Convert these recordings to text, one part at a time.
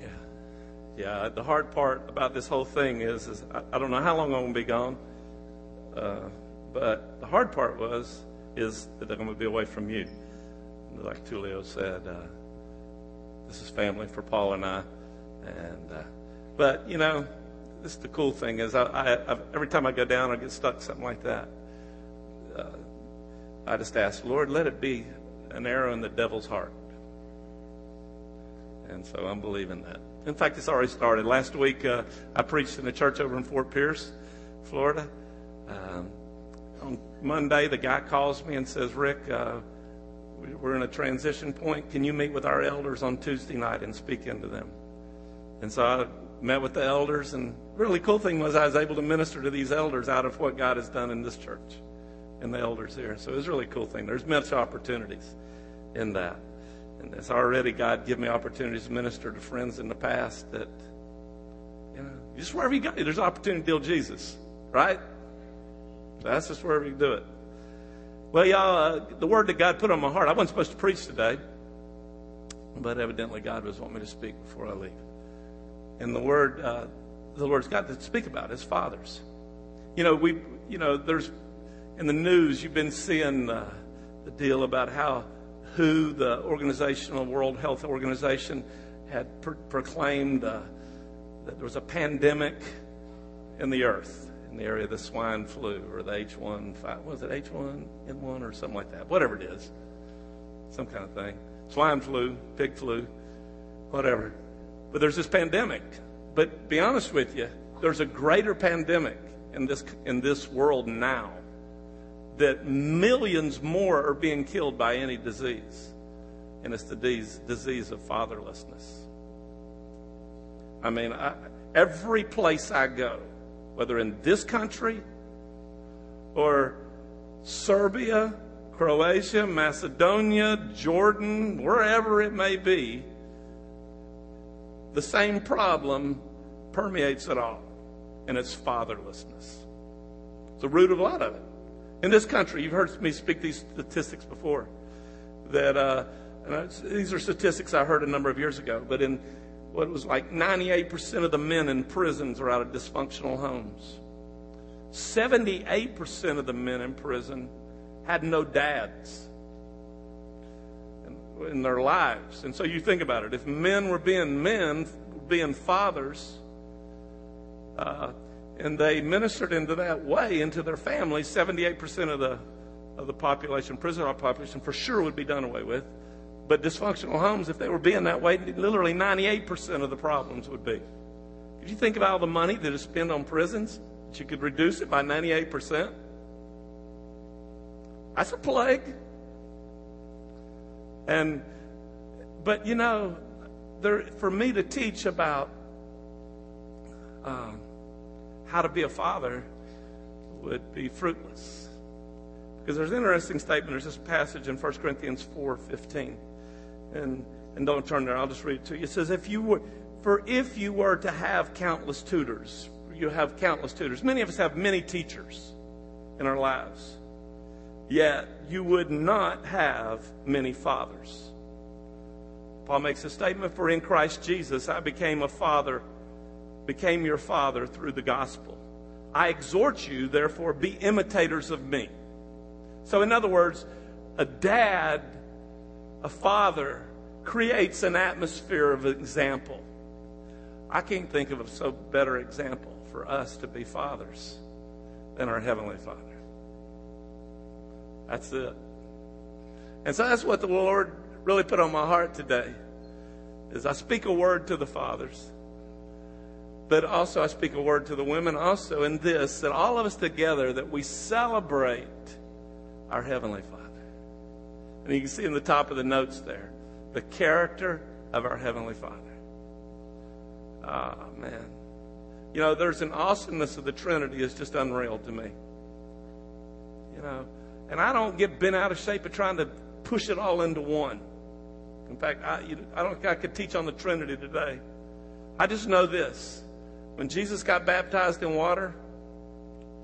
Yeah. Yeah, the hard part about this whole thing is, is I, I don't know how long I'm going to be gone, uh, but the hard part was, is that I'm going to be away from you. Like Tulio said, uh, this is family for Paul and I. And, uh, but, you know, this is the cool thing is I, I, every time I go down, I get stuck something like that. Uh, I just ask, Lord, let it be an arrow in the devil's heart. And so I'm believing that. In fact, it's already started. Last week, uh, I preached in a church over in Fort Pierce, Florida. Um, on Monday, the guy calls me and says, Rick, uh, we're in a transition point. Can you meet with our elders on Tuesday night and speak into them? And so I met with the elders, and really cool thing was I was able to minister to these elders out of what God has done in this church and the elders here. So it was a really cool thing. There's much opportunities in that. And it's already God give me opportunities to minister to friends in the past that, you know, just wherever you go, there's opportunity to deal with Jesus, right? That's just wherever you do it. Well, y'all, uh, the word that God put on my heart, I wasn't supposed to preach today, but evidently God was wanting me to speak before I leave. And the word, uh, the Lord's got to speak about is fathers. You know, we, you know, there's in the news you've been seeing uh, the deal about how WHO, the Organization, the World Health Organization, had pro- proclaimed uh, that there was a pandemic in the earth in the area of the swine flu or the H1, was it H1N1 or something like that? Whatever it is, some kind of thing. Swine flu, pig flu, whatever. But there's this pandemic. But be honest with you, there's a greater pandemic in this in this world now that millions more are being killed by any disease. And it's the disease, disease of fatherlessness. I mean, I, every place I go, whether in this country or Serbia, Croatia, Macedonia, Jordan, wherever it may be, the same problem permeates it all, and it's fatherlessness. It's the root of a lot of it. In this country, you've heard me speak these statistics before. That uh, I, these are statistics I heard a number of years ago, but in what was like 98% of the men in prisons are out of dysfunctional homes. 78% of the men in prison had no dads in their lives. And so you think about it. If men were being men, being fathers, uh, and they ministered into that way into their families, 78% of the of the population, prison population, for sure would be done away with. But dysfunctional homes, if they were being that way, literally 98% of the problems would be. If you think about all the money that is spent on prisons, that you could reduce it by 98%, that's a plague. And, but you know, there, for me to teach about um, how to be a father would be fruitless. Because there's an interesting statement. There's this passage in 1 Corinthians 4:15. And and don't turn there, I'll just read it to you. It says, if you were for if you were to have countless tutors, you have countless tutors. Many of us have many teachers in our lives. Yet you would not have many fathers. Paul makes a statement, for in Christ Jesus I became a father became your father through the gospel. I exhort you, therefore, be imitators of me. So, in other words, a dad, a father, creates an atmosphere of example. I can't think of a so better example for us to be fathers than our Heavenly Father. That's it. And so that's what the Lord really put on my heart today is I speak a word to the fathers. But also, I speak a word to the women also in this that all of us together, that we celebrate our Heavenly Father. And you can see in the top of the notes there the character of our Heavenly Father. Ah, oh, man. You know, there's an awesomeness of the Trinity is just unreal to me. You know, and I don't get bent out of shape of trying to push it all into one. In fact, I, you, I don't think I could teach on the Trinity today. I just know this when Jesus got baptized in water,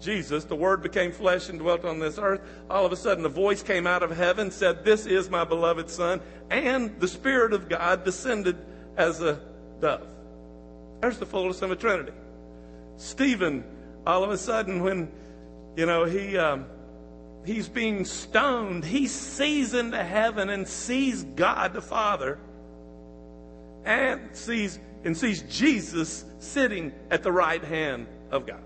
Jesus, the Word became flesh and dwelt on this earth. All of a sudden, a voice came out of heaven, said, This is my beloved Son. And the Spirit of God descended as a dove. There's the fullness of the Trinity. Stephen, all of a sudden, when you know he um, he's being stoned, he sees into heaven and sees God the Father, and sees and sees Jesus sitting at the right hand of God.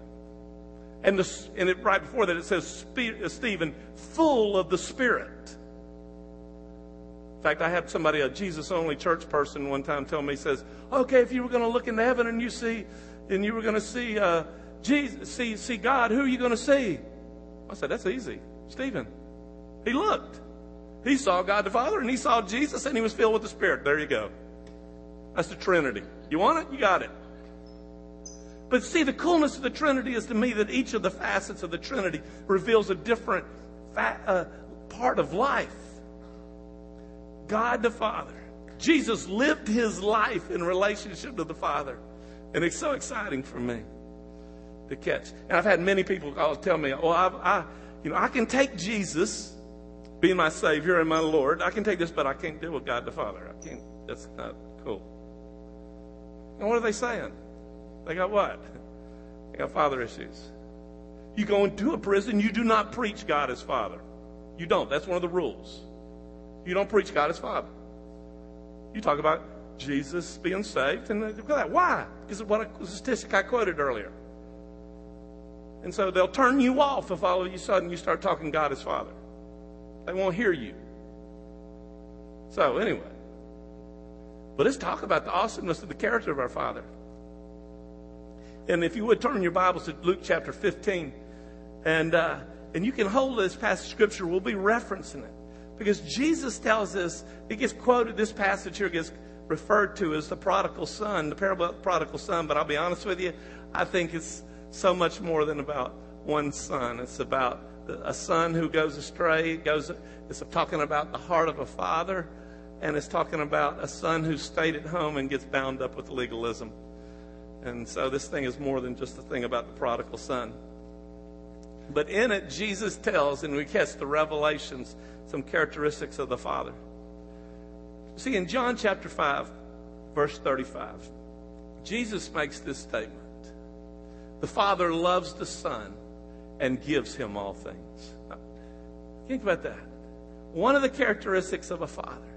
And, the, and it, right before that, it says Stephen, full of the Spirit. In fact, I had somebody, a Jesus only church person, one time tell me, says, okay, if you were going to look into heaven and you see, and you were going to see uh, Jesus, see, see God, who are you going to see? I said, that's easy. Stephen. He looked. He saw God the Father and he saw Jesus and he was filled with the Spirit. There you go. That's the Trinity. You want it? You got it. But see, the coolness of the Trinity is to me that each of the facets of the Trinity reveals a different fa- uh, part of life. God the Father. Jesus lived his life in relationship to the Father. And it's so exciting for me to catch. And I've had many people tell me, well, I, I, you know, I can take Jesus being my Savior and my Lord. I can take this, but I can't deal with God the Father. I can't. That's not cool. And what are they saying? They got what? They got father issues. You go into a prison, you do not preach God as Father. You don't. That's one of the rules. You don't preach God as Father. You talk about Jesus being saved, and look at that. Why? Because of what a statistic I quoted earlier. And so they'll turn you off if all of a sudden you start talking God as Father. They won't hear you. So anyway, but let's talk about the awesomeness of the character of our Father. And if you would turn your Bibles to Luke chapter 15, and uh, and you can hold this passage of scripture. We'll be referencing it because Jesus tells us. It gets quoted. This passage here gets referred to as the prodigal son, the parable of the prodigal son. But I'll be honest with you, I think it's so much more than about one son. It's about a son who goes astray. It goes. It's talking about the heart of a father and it's talking about a son who stayed at home and gets bound up with legalism. And so this thing is more than just a thing about the prodigal son. But in it, Jesus tells, and we catch the revelations, some characteristics of the Father. See, in John chapter 5, verse 35, Jesus makes this statement The Father loves the Son and gives him all things. Think about that. One of the characteristics of a father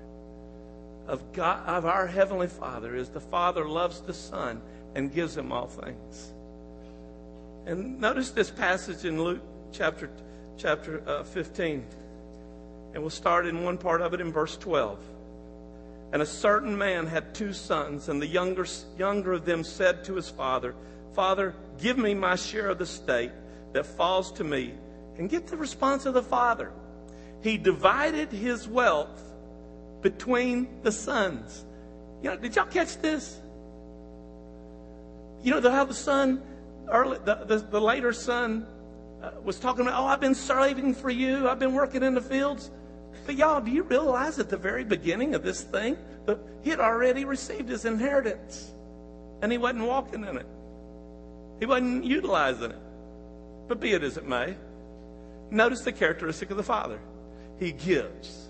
of God, of our heavenly Father is the Father loves the Son and gives him all things. And notice this passage in Luke chapter chapter uh, 15. And we'll start in one part of it in verse 12. And a certain man had two sons, and the younger, younger of them said to his father, Father, give me my share of the state that falls to me. And get the response of the father. He divided his wealth between the sons. You know, did y'all catch this? You know how the son, early, the, the, the later son, uh, was talking about, oh, I've been slaving for you. I've been working in the fields. But y'all, do you realize at the very beginning of this thing that he had already received his inheritance and he wasn't walking in it? He wasn't utilizing it. But be it as it may, notice the characteristic of the Father. He gives.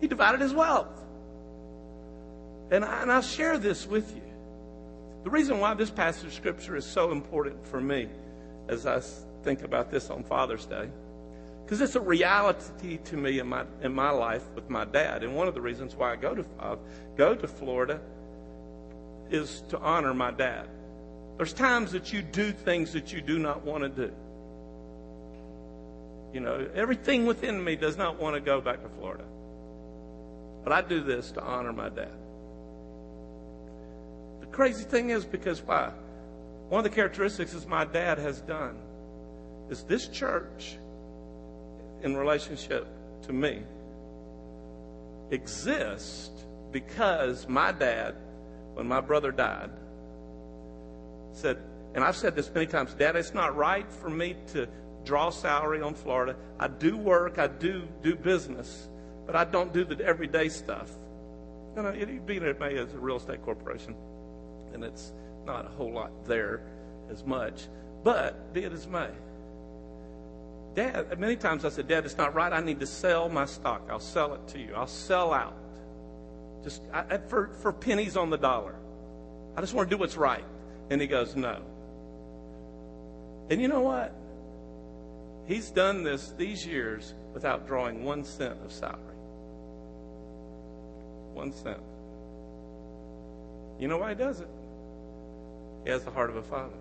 He divided his wealth. And, I, and I'll share this with you. The reason why this passage of Scripture is so important for me as I think about this on Father's Day, because it's a reality to me in my, in my life with my dad. And one of the reasons why I go to, uh, go to Florida is to honor my dad. There's times that you do things that you do not want to do. You know, everything within me does not want to go back to Florida. But I do this to honor my dad. The crazy thing is because why? One of the characteristics is my dad has done is this church in relationship to me exists because my dad, when my brother died, said, and I've said this many times, Dad, it's not right for me to draw salary on Florida. I do work, I do do business, but I don't do the everyday stuff. You know, it, being it may as a real estate corporation, and it's not a whole lot there as much. But be it as may. Dad, many times I said, Dad, it's not right. I need to sell my stock. I'll sell it to you. I'll sell out. Just I, for, for pennies on the dollar. I just want to do what's right. And he goes, No. And you know what? He's done this these years without drawing one cent of salary. One cent. You know why he does it? He has the heart of a father.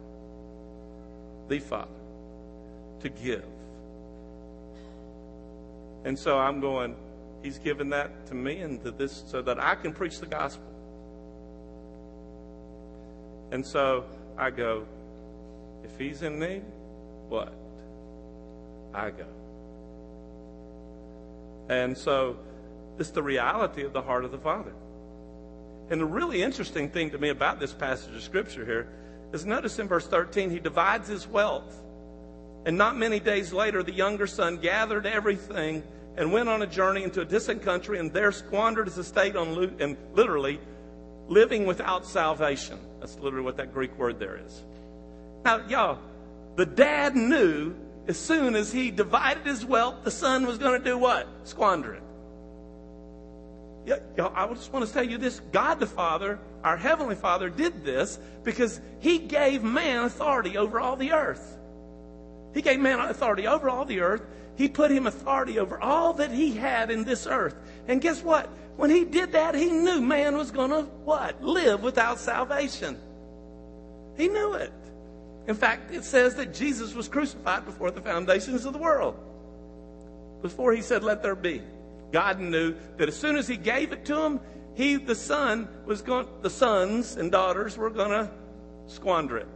The father. To give. And so I'm going, he's given that to me and to this so that I can preach the gospel. And so I go, if he's in need, what? I go. And so it's the reality of the heart of the Father. And the really interesting thing to me about this passage of Scripture here is notice in verse 13, he divides his wealth. And not many days later, the younger son gathered everything and went on a journey into a distant country and there squandered his estate on loot, and literally living without salvation. That's literally what that Greek word there is. Now, y'all, the dad knew as soon as he divided his wealth, the son was going to do what? Squander it. I just want to tell you this God the Father, our Heavenly Father, did this because He gave man authority over all the earth. He gave man authority over all the earth. He put him authority over all that he had in this earth. And guess what? When he did that, he knew man was going to what? Live without salvation. He knew it. In fact, it says that Jesus was crucified before the foundations of the world. Before he said, let there be. God knew that as soon as he gave it to him, he, the son, was going, the sons and daughters were going to squander it.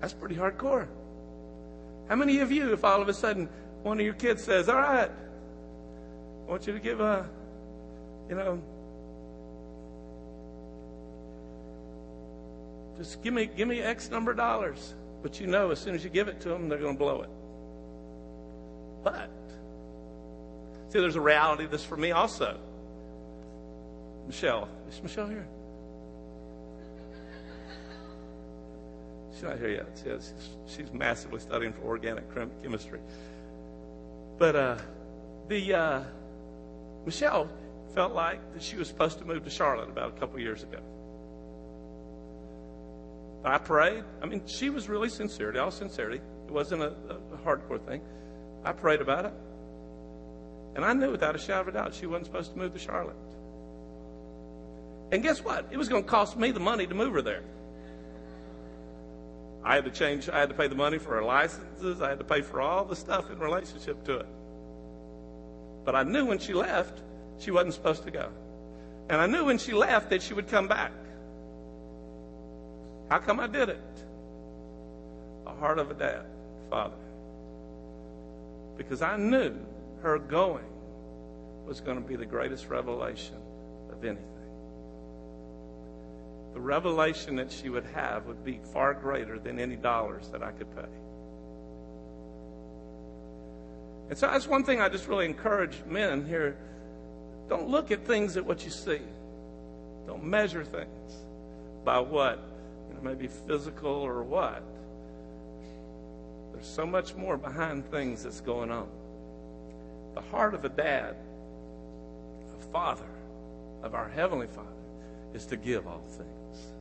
That's pretty hardcore. How many of you, if all of a sudden one of your kids says, All right, I want you to give a, you know, just give me give me X number of dollars. But you know, as soon as you give it to them, they're going to blow it. But see, there's a reality of this for me also. Michelle, is Michelle here? She's not here yet. She's, she's massively studying for organic chemistry. But uh, the uh, Michelle felt like that she was supposed to move to Charlotte about a couple years ago. I prayed. I mean, she was really sincere, all sincerity. It wasn't a, a hardcore thing. I prayed about it. And I knew without a shadow of a doubt she wasn't supposed to move to Charlotte. And guess what? It was going to cost me the money to move her there. I had to change, I had to pay the money for her licenses, I had to pay for all the stuff in relationship to it. But I knew when she left, she wasn't supposed to go. And I knew when she left that she would come back. How come I did it? The heart of a dad, father. Because I knew her going was going to be the greatest revelation of anything the revelation that she would have would be far greater than any dollars that I could pay. And so that's one thing I just really encourage men here. Don't look at things at what you see. Don't measure things by what, you know, maybe physical or what. There's so much more behind things that's going on. The heart of a dad, a father, of our Heavenly Father, is to give all things.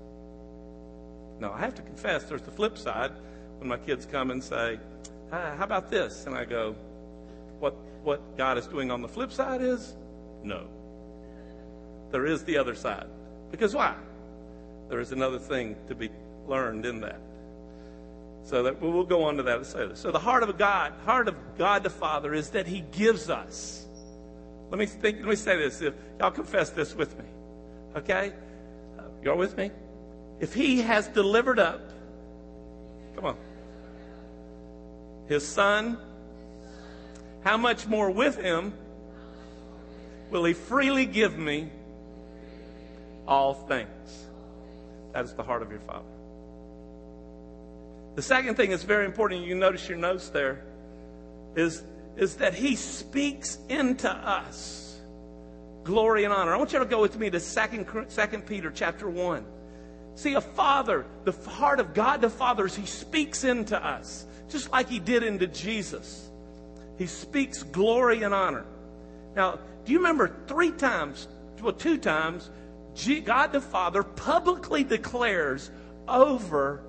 Now, I have to confess, there's the flip side when my kids come and say, ah, How about this? And I go, what, what God is doing on the flip side is no. There is the other side. Because why? There is another thing to be learned in that. So that we'll go on to that. So the heart of God, heart of God the Father is that He gives us. Let me think, let me say this. If y'all confess this with me, okay? Uh, y'all with me? if he has delivered up, come on, his son, how much more with him will he freely give me all things? That is the heart of your Father. The second thing that's very important, you notice your notes there, is, is that he speaks into us glory and honor. I want you to go with me to 2, 2 Peter chapter 1. See, a father, the heart of God the Father is He speaks into us, just like He did into Jesus. He speaks glory and honor. Now, Do you remember three times, well, two times, God the Father publicly declares over,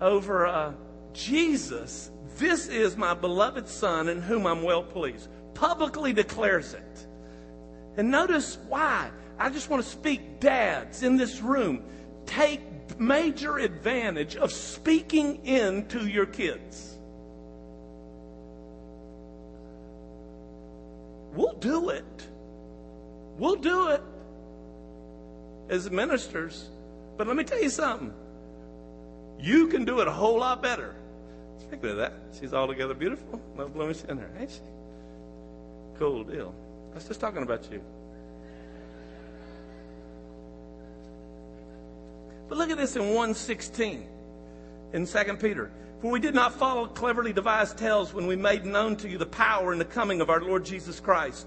over uh, Jesus, this is my beloved Son in whom I'm well pleased. Publicly declares it. And notice why. I just want to speak, dads in this room, take major advantage of speaking into your kids. We'll do it. We'll do it as ministers. But let me tell you something. You can do it a whole lot better. Speaking of that, she's altogether beautiful. No blemish in her, ain't she? Cool deal. I was just talking about you. But look at this in 116 in 2 Peter. For we did not follow cleverly devised tales when we made known to you the power and the coming of our Lord Jesus Christ,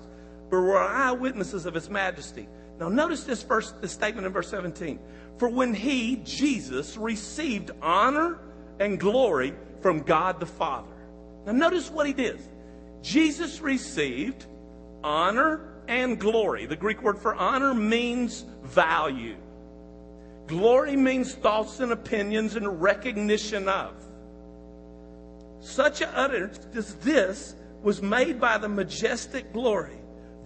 but were eyewitnesses of his majesty. Now notice this verse, this statement in verse 17. For when he, Jesus, received honor and glory from God the Father. Now notice what he did. Jesus received honor and glory. The Greek word for honor means value. Glory means thoughts and opinions and recognition of. Such an utterance as this was made by the majestic glory.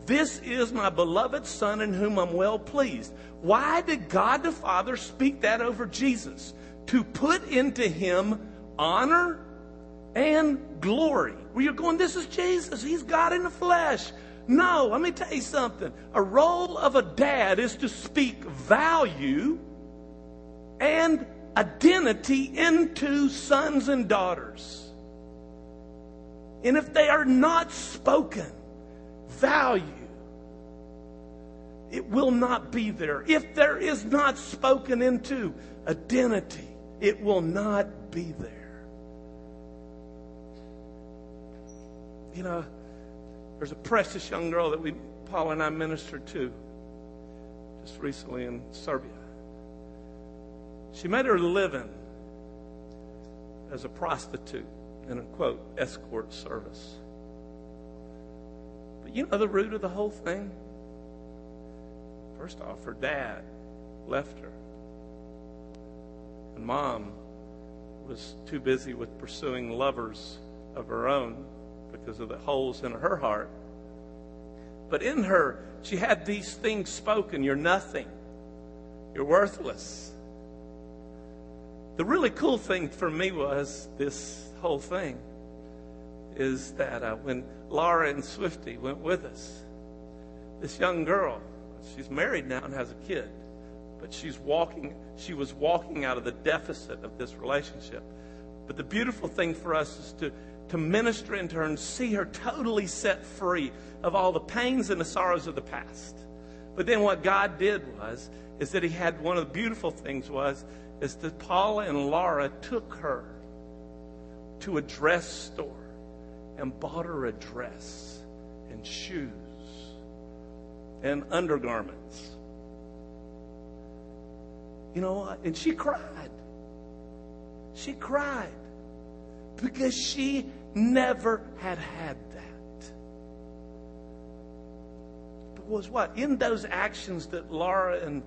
This is my beloved Son in whom I'm well pleased. Why did God the Father speak that over Jesus? To put into him honor and glory. Where you're going, this is Jesus. He's God in the flesh. No, let me tell you something. A role of a dad is to speak value and identity into sons and daughters. And if they are not spoken, value, it will not be there. If there is not spoken into identity, it will not be there. You know, there's a precious young girl that we, Paul and I ministered to just recently in Serbia. She made her living as a prostitute in a quote escort service. You know the root of the whole thing? First off, her dad left her. And mom was too busy with pursuing lovers of her own because of the holes in her heart. But in her, she had these things spoken You're nothing, you're worthless. The really cool thing for me was this whole thing is that uh, when Laura and Swifty went with us, this young girl, she's married now and has a kid, but she's walking, she was walking out of the deficit of this relationship. But the beautiful thing for us is to, to minister into her and see her totally set free of all the pains and the sorrows of the past. But then what God did was, is that He had one of the beautiful things was is that Paula and Laura took her to a dress store and bought her a dress and shoes and undergarments. You know? And she cried. She cried because she never had had that. But was what? In those actions that Laura and,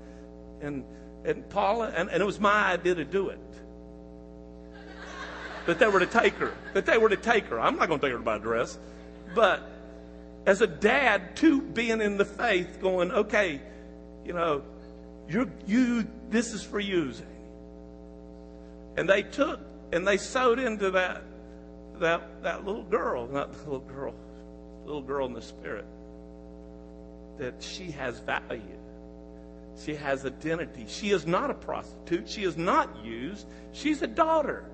and and Paula, and, and it was my idea to do it. That they were to take her. That they were to take her. I'm not going to take her to buy a dress. But as a dad, too, being in the faith, going, okay, you know, you you, this is for you. And they took and they sewed into that that that little girl, not the little girl, little girl in the spirit, that she has value. She has identity. She is not a prostitute. She is not used. She's a daughter.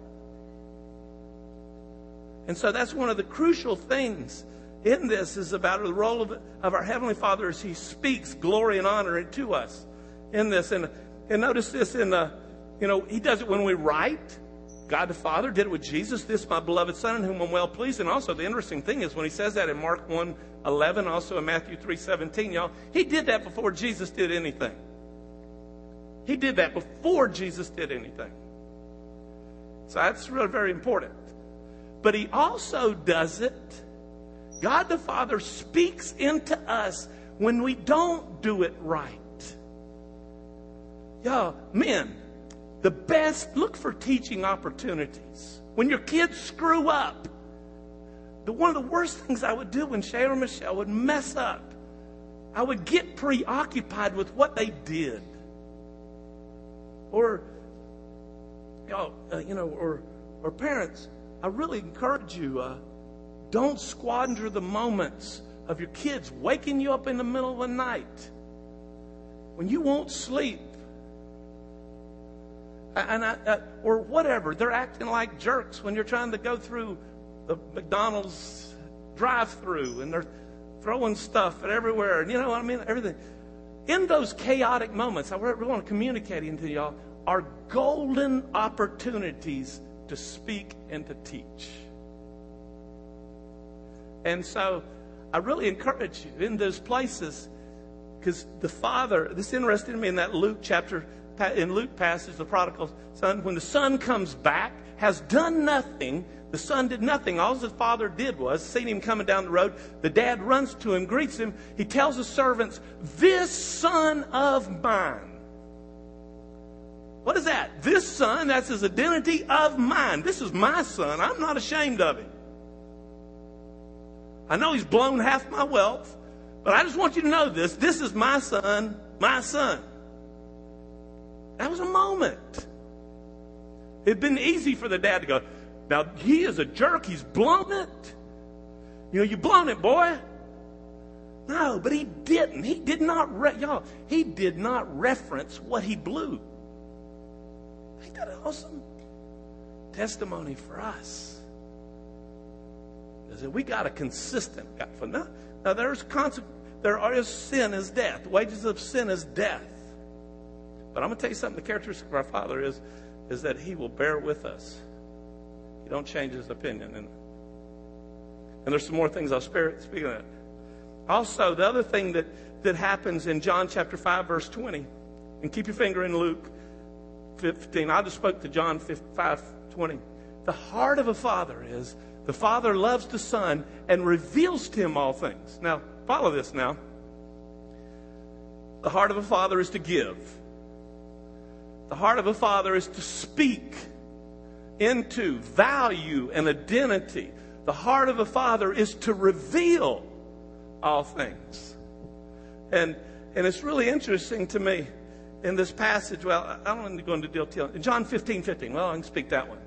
And so that's one of the crucial things in this is about the role of, of our Heavenly Father as He speaks glory and honor to us in this. And, and notice this in the, you know, He does it when we write. God the Father did it with Jesus, this my beloved Son, in whom I'm well pleased. And also the interesting thing is when he says that in Mark 1 11, also in Matthew 3 17, y'all, he did that before Jesus did anything. He did that before Jesus did anything. So that's really very important. But he also does it. God the Father speaks into us when we don't do it right. Y'all, men, the best, look for teaching opportunities. When your kids screw up, the, one of the worst things I would do when Shay or Michelle would mess up, I would get preoccupied with what they did. Or, y'all, uh, you know, or, or parents, I really encourage you, uh, don't squander the moments of your kids waking you up in the middle of the night when you won't sleep. And I, uh, or whatever. They're acting like jerks when you're trying to go through the McDonald's drive-through and they're throwing stuff everywhere. And you know what I mean? Everything. In those chaotic moments, I really want to communicate into y'all are golden opportunities to speak and to teach. And so I really encourage you in those places because the father, this interested me in that Luke chapter, in Luke passage, the prodigal son, when the son comes back, has done nothing. The son did nothing. All the father did was, seen him coming down the road, the dad runs to him, greets him. He tells the servants, This son of mine. What is that? This son, that's his identity of mine. This is my son. I'm not ashamed of him. I know he's blown half my wealth, but I just want you to know this. This is my son, my son. That was a moment. It'd been easy for the dad to go, now he is a jerk. He's blown it. You know, you blown it, boy. No, but he didn't. He did not, re- y'all, he did not reference what he blew. Ain't that awesome? Testimony for us is that we got a consistent God. For now, now there's consequence. There is sin is death. Wages of sin is death. But I'm going to tell you something. The characteristic of our Father is, is that He will bear with us. He don't change His opinion. And, and there's some more things I'll spare, speak of that. Also, the other thing that, that happens in John chapter 5, verse 20, and keep your finger in Luke 15. I just spoke to John 5, 20. The heart of a father is the Father loves the Son and reveals to him all things. Now, follow this now. The heart of a father is to give. The heart of a father is to speak into value and identity. The heart of a father is to reveal all things. And, and it's really interesting to me in this passage. Well, I don't want to go into detail. John 15, 15. Well, I can speak that one.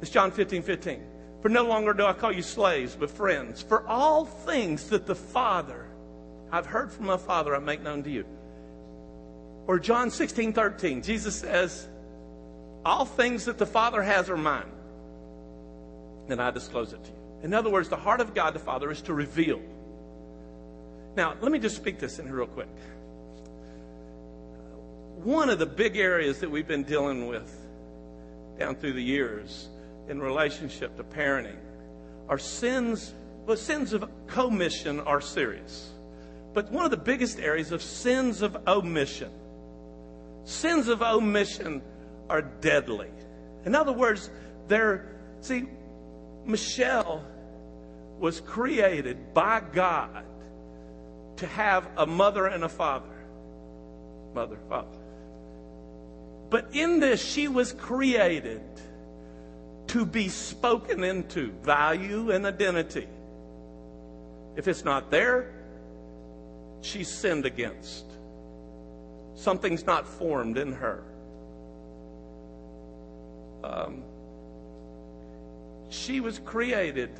It's John 15, 15. For no longer do I call you slaves, but friends. For all things that the Father, I've heard from my Father, I make known to you. Or John 16, 13, Jesus says, All things that the Father has are mine, and I disclose it to you. In other words, the heart of God the Father is to reveal. Now, let me just speak this in here real quick. One of the big areas that we've been dealing with down through the years in relationship to parenting are sins, well, sins of commission are serious. But one of the biggest areas of sins of omission. Sins of omission are deadly. In other words, they're, see, Michelle was created by God to have a mother and a father. Mother, father. But in this, she was created to be spoken into value and identity. If it's not there, she's sinned against. Something's not formed in her. Um, she was created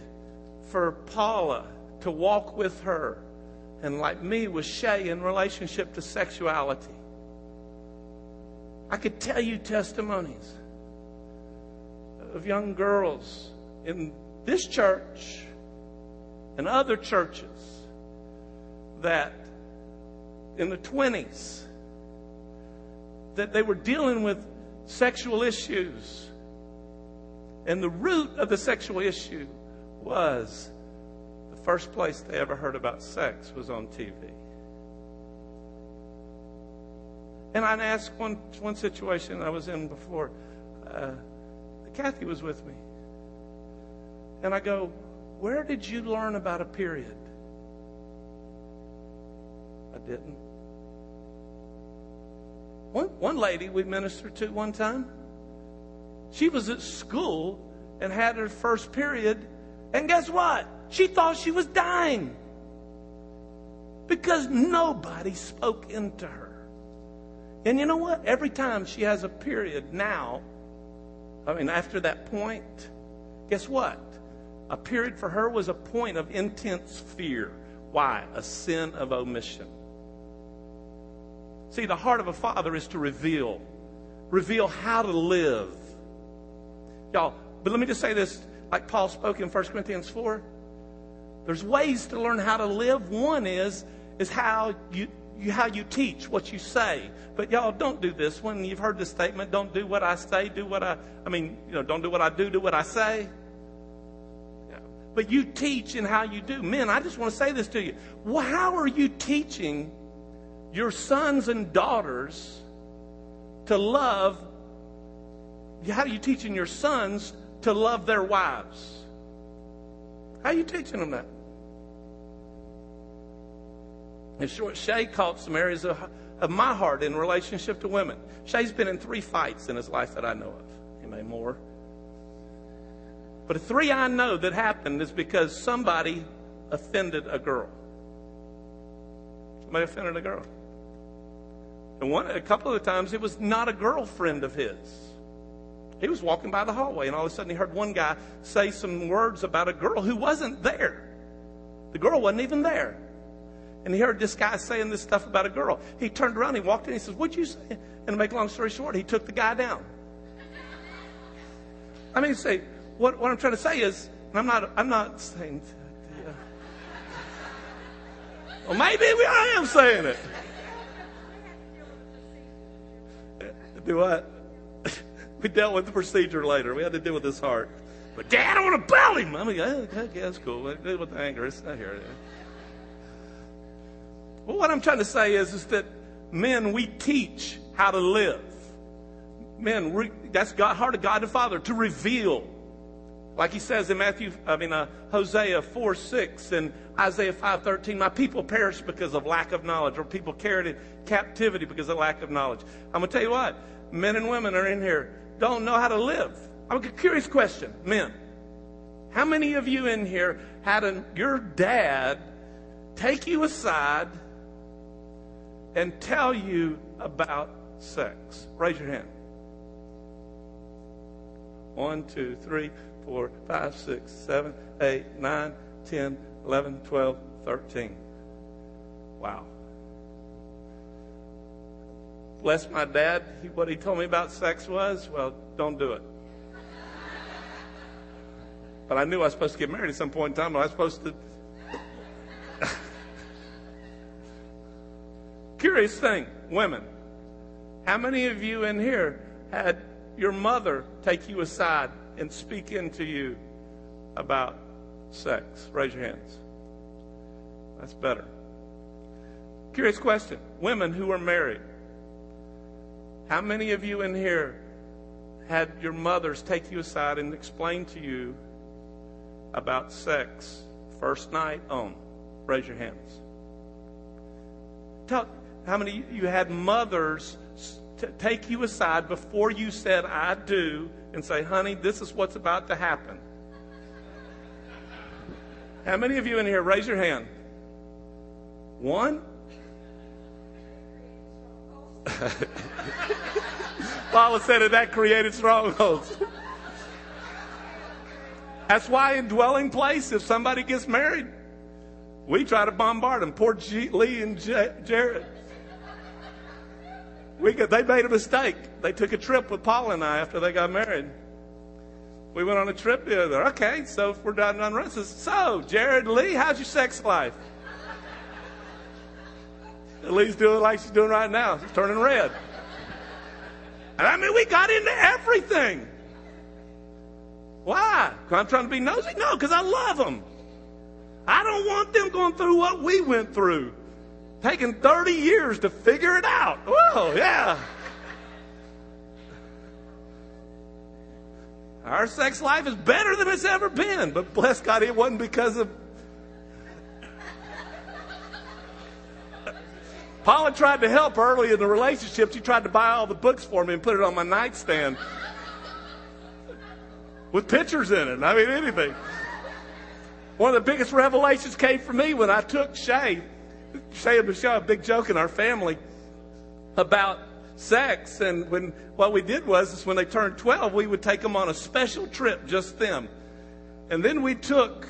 for Paula to walk with her, and like me with Shay in relationship to sexuality. I could tell you testimonies of young girls in this church and other churches that in the 20s that they were dealing with sexual issues and the root of the sexual issue was the first place they ever heard about sex was on TV. And I'd ask one, one situation I was in before. Uh, Kathy was with me. And I go, Where did you learn about a period? I didn't. One, one lady we ministered to one time, she was at school and had her first period, and guess what? She thought she was dying because nobody spoke into her. And you know what? Every time she has a period now, I mean, after that point, guess what? A period for her was a point of intense fear. Why? A sin of omission. See, the heart of a father is to reveal, reveal how to live. Y'all, but let me just say this like Paul spoke in 1 Corinthians 4. There's ways to learn how to live. One is is how you, you how you teach, what you say. But y'all don't do this when you've heard the statement, don't do what I say, do what I I mean, you know, don't do what I do, do what I say. But you teach in how you do. Men, I just want to say this to you. Well, how are you teaching your sons and daughters to love? How are you teaching your sons to love their wives? How are you teaching them that? Short, Shay caught some areas of, of my heart in relationship to women. Shay's been in three fights in his life that I know of. He may more. But the three I know that happened is because somebody offended a girl. Somebody offended a girl. And one, a couple of the times it was not a girlfriend of his. He was walking by the hallway and all of a sudden he heard one guy say some words about a girl who wasn't there. The girl wasn't even there. And he heard this guy saying this stuff about a girl. He turned around, he walked in, he says, What'd you say? And to make a long story short, he took the guy down. I mean, say, what, what I'm trying to say is, I'm not, I'm not saying, yeah. well, maybe we, I am saying it. Uh, do what? we dealt with the procedure later. We had to deal with his heart. But Dad, I want to belly him. I mean, okay, that's cool. Deal with the anger. It's not here. Well, what I'm trying to say is, is that men, we teach how to live. Men, re, that's God, heart of God the Father to reveal. Like he says in Matthew, I mean, uh, Hosea 4 6 and Isaiah 5 13, my people perish because of lack of knowledge, or people carried in captivity because of lack of knowledge. I'm going to tell you what, men and women are in here, don't know how to live. I'm a curious question. Men, how many of you in here had your dad take you aside and tell you about sex? Raise your hand. One, two, three, four, five, six, seven, eight, nine, ten, eleven, twelve, thirteen. Wow. Bless my dad. He, what he told me about sex was, well, don't do it. But I knew I was supposed to get married at some point in time, I was supposed to Curious thing, women. How many of you in here had your mother take you aside and speak into you about sex? Raise your hands. That's better. Curious question. Women who are married. How many of you in here had your mothers take you aside and explain to you about sex first night on? Raise your hands. Tell, how many you had mothers t- take you aside before you said, I do, and say, honey, this is what's about to happen? How many of you in here, raise your hand? One? Paula said that that created strongholds. That's why in dwelling place, if somebody gets married, we try to bombard them. Poor G- Lee and J- Jared. We got, they made a mistake. They took a trip with Paul and I after they got married. We went on a trip together. Okay, so we're driving down the road. So, Jared Lee, how's your sex life? Lee's doing like she's doing right now. She's turning red. And I mean, we got into everything. Why? I'm trying to be nosy? No, because I love them. I don't want them going through what we went through. Taking 30 years to figure it out. Whoa, yeah. Our sex life is better than it's ever been, but bless God, it wasn't because of. Paula tried to help early in the relationship. She tried to buy all the books for me and put it on my nightstand with pictures in it. I mean, anything. One of the biggest revelations came for me when I took Shay, Shay and Michelle, a big joke in our family about sex. And when what we did was, is when they turned 12, we would take them on a special trip, just them. And then we took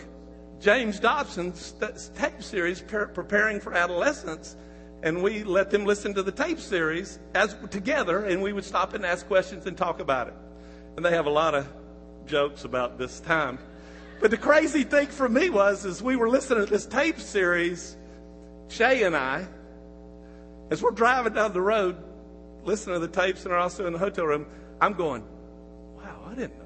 James Dobson's tape series, Preparing for Adolescence, and we let them listen to the tape series as together, and we would stop and ask questions and talk about it. And they have a lot of jokes about this time. But the crazy thing for me was, as we were listening to this tape series, Shay and I, as we're driving down the road, listening to the tapes and are also in the hotel room, I'm going, wow, I didn't know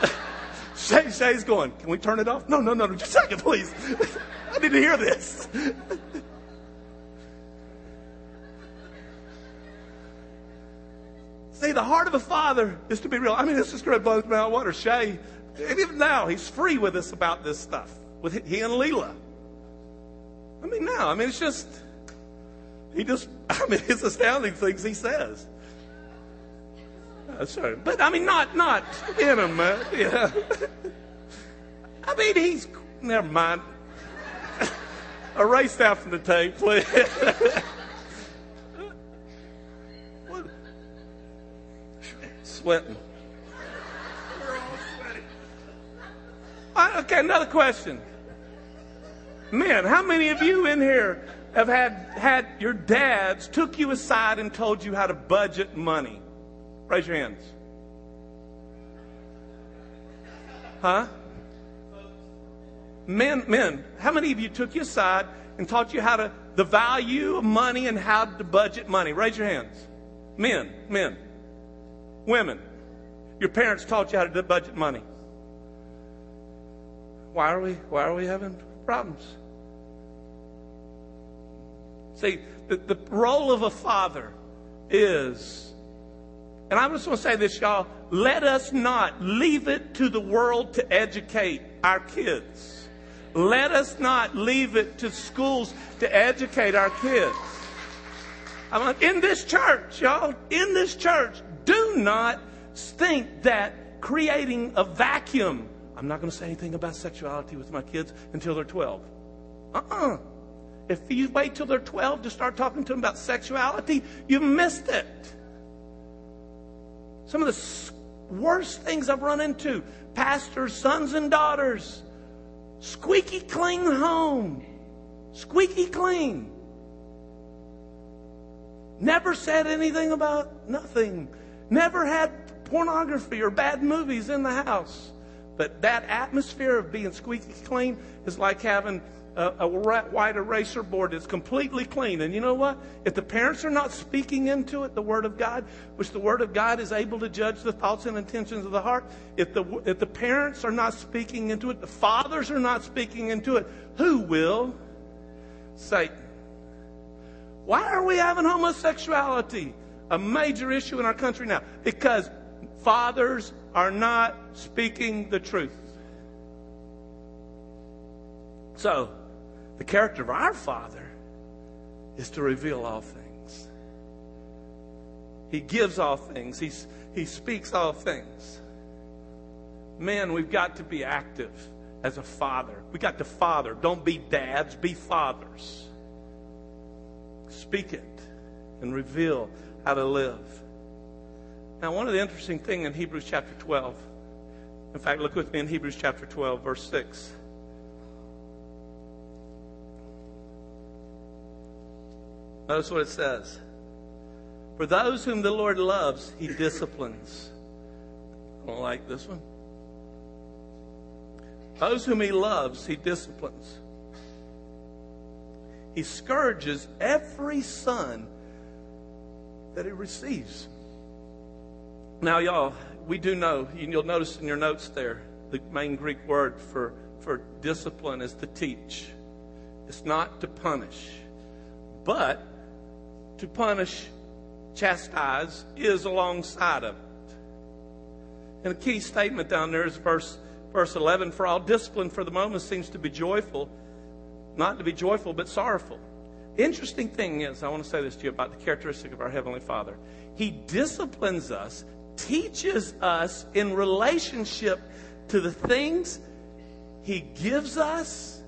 that. Shay, Shay's going, can we turn it off? No, no, no, just a second, please. I need to hear this. See, the heart of a father is to be real. I mean, this is great blows me out water. Shay, and even now, he's free with us about this stuff. With he and Leela. I mean, now, I mean, it's just, he just, I mean, it's astounding things he says. Uh, sorry, but I mean, not, not intimate, yeah. I mean, he's, never mind. Erase that from the tape, please. Sweating. Okay, another question. Men, how many of you in here have had, had your dads took you aside and told you how to budget money? Raise your hands. Huh? Men, men, how many of you took you aside and taught you how to, the value of money and how to budget money? Raise your hands. Men, men. Women, your parents taught you how to budget money. Why are we, why are we having problems? See, the, the role of a father is, and I just want to say this, y'all, let us not leave it to the world to educate our kids. Let us not leave it to schools to educate our kids. I'm in this church, y'all, in this church, do not think that creating a vacuum I'm not going to say anything about sexuality with my kids until they're 12. Uh uh-uh. uh If you wait till they're 12 to start talking to them about sexuality, you missed it. Some of the worst things I've run into pastors, sons, and daughters. Squeaky clean home. Squeaky clean. Never said anything about nothing. Never had pornography or bad movies in the house. But that atmosphere of being squeaky clean is like having a, a white eraser board that's completely clean. And you know what? If the parents are not speaking into it, the Word of God, which the Word of God is able to judge the thoughts and intentions of the heart, if the, if the parents are not speaking into it, the fathers are not speaking into it, who will? Satan. Why are we having homosexuality? A major issue in our country now. Because fathers are not speaking the truth. So, the character of our Father is to reveal all things. He gives all things. He's, he speaks all things. Men, we've got to be active as a father. We got to father. Don't be dads, be fathers. Speak it and reveal how to live. Now, one of the interesting things in Hebrews chapter 12, in fact, look with me in Hebrews chapter 12, verse 6. Notice what it says. For those whom the Lord loves, he disciplines. I don't like this one. Those whom he loves, he disciplines. He scourges every son that he receives. Now, y'all, we do know, and you'll notice in your notes there, the main Greek word for, for discipline is to teach. It's not to punish. But to punish, chastise, is alongside of it. And a key statement down there is verse, verse 11 For all discipline for the moment seems to be joyful, not to be joyful, but sorrowful. Interesting thing is, I want to say this to you about the characteristic of our Heavenly Father. He disciplines us, teaches us in relationship to the things He gives us,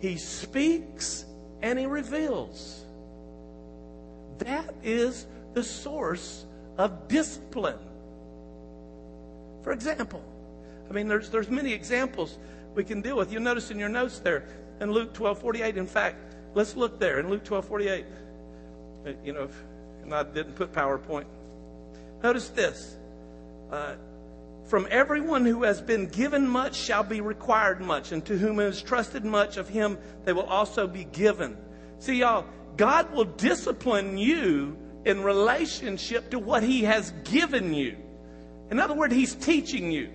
He speaks, and He reveals. That is the source of discipline. For example, I mean, there's, there's many examples we can deal with. You'll notice in your notes there in Luke 12 48. In fact, let's look there in Luke 12 48. Uh, you know, and I didn't put PowerPoint. Notice this. Uh, from everyone who has been given much shall be required much, and to whom is trusted much of him they will also be given. See, y'all, God will discipline you in relationship to what He has given you. In other words, He's teaching you.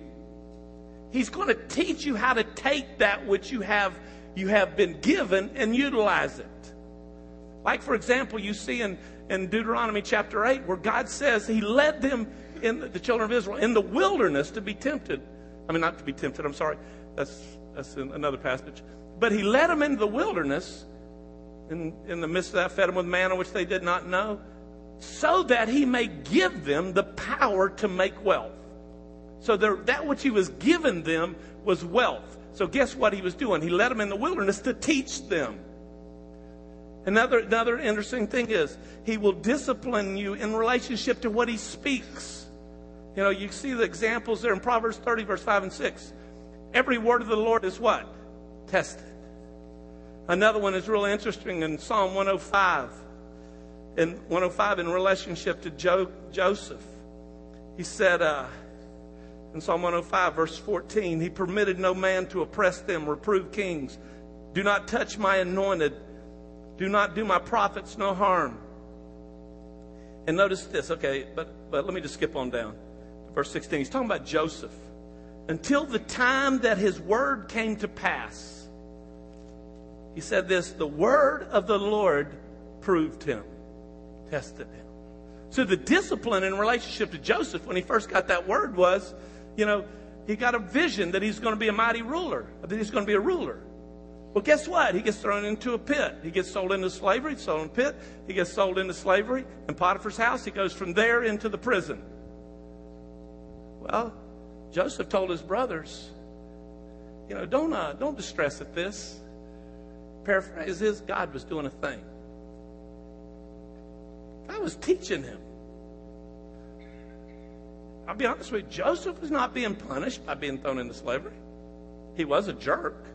He's going to teach you how to take that which you have you have been given and utilize it. Like, for example, you see in, in Deuteronomy chapter 8, where God says He led them in the, the children of Israel in the wilderness to be tempted. I mean, not to be tempted, I'm sorry. That's, that's another passage. But He led them into the wilderness in, in the midst of that, fed them with manna which they did not know, so that He may give them the power to make wealth. So that which He was given them was wealth. So guess what he was doing? He led them in the wilderness to teach them. Another, another interesting thing is he will discipline you in relationship to what he speaks. You know, you see the examples there in Proverbs 30, verse 5 and 6. Every word of the Lord is what? Tested. Another one is really interesting in Psalm 105. In 105, in relationship to jo- Joseph, he said, uh, in Psalm 105, verse 14, He permitted no man to oppress them, reprove kings. Do not touch my anointed. Do not do my prophets no harm. And notice this, okay, but, but let me just skip on down. Verse 16, he's talking about Joseph. Until the time that his word came to pass, he said this the word of the Lord proved him, tested him. So the discipline in relationship to Joseph when he first got that word was you know, he got a vision that he's going to be a mighty ruler, that he's going to be a ruler. Well, guess what? He gets thrown into a pit. He gets sold into slavery, sold in pit. He gets sold into slavery in Potiphar's house. He goes from there into the prison. Well, Joseph told his brothers, you know, don't, uh, don't distress at this. Paraphrase is God was doing a thing. God was teaching him. I'll be honest with you, Joseph was not being punished by being thrown into slavery. He was a jerk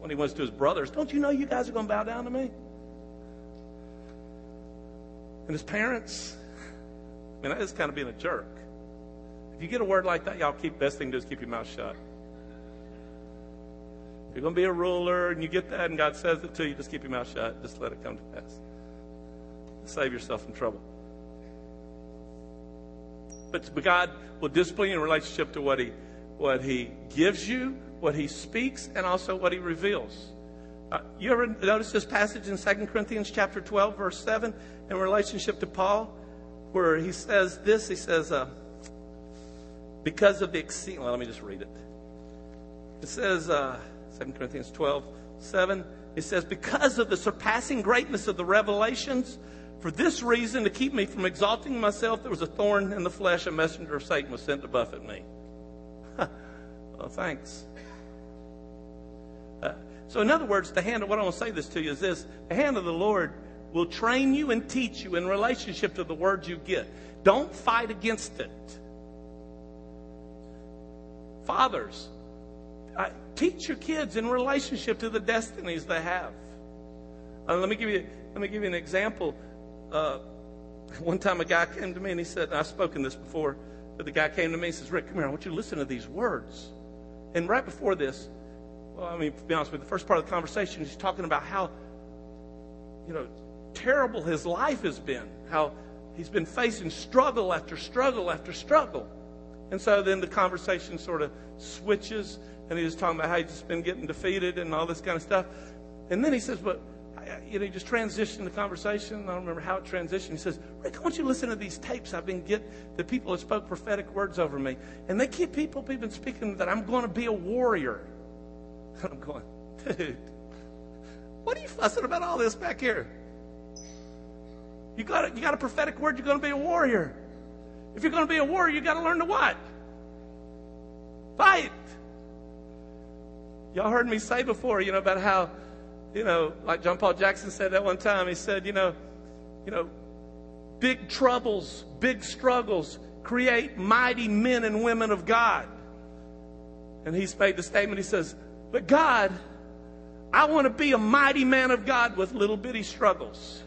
when he went to his brothers. Don't you know you guys are going to bow down to me? And his parents, I mean, that is kind of being a jerk. If you get a word like that, y'all keep best thing to do is keep your mouth shut. You're going to be a ruler and you get that and God says it to you, just keep your mouth shut. Just let it come to pass. Save yourself from trouble. But God will discipline you in relationship to what He what He gives you, what He speaks, and also what He reveals. Uh, you ever notice this passage in 2 Corinthians chapter 12, verse 7, in relationship to Paul, where he says this? He says, uh, because of the exceeding, well, let me just read it. It says, uh, 2 Corinthians 12, 7, it says, because of the surpassing greatness of the revelations, for this reason, to keep me from exalting myself, there was a thorn in the flesh, a messenger of Satan was sent to buffet me. well, thanks. Uh, so, in other words, the hand of what I want to say this to you is this the hand of the Lord will train you and teach you in relationship to the words you get. Don't fight against it. Fathers, uh, teach your kids in relationship to the destinies they have. Uh, let me give you let me give you an example uh, one time a guy came to me and he said, I've spoken this before, but the guy came to me and says, Rick, come here, I want you to listen to these words. And right before this, well, I mean, to be honest with you, the first part of the conversation, he's talking about how, you know, terrible his life has been, how he's been facing struggle after struggle after struggle. And so then the conversation sort of switches, and he's talking about how he's just been getting defeated and all this kind of stuff. And then he says, But you know, he just transitioned the conversation. I don't remember how it transitioned. He says, Rick, I want you to listen to these tapes I've been getting, the people that spoke prophetic words over me. And they keep people, people been speaking that I'm going to be a warrior. And I'm going, dude, what are you fussing about all this back here? You got a, you got a prophetic word, you're going to be a warrior. If you're going to be a warrior, you got to learn to what? Fight. Y'all heard me say before, you know, about how, you know, like John Paul Jackson said that one time. He said, you know, you know, big troubles, big struggles create mighty men and women of God. And he's made the statement, he says, But God, I want to be a mighty man of God with little bitty struggles.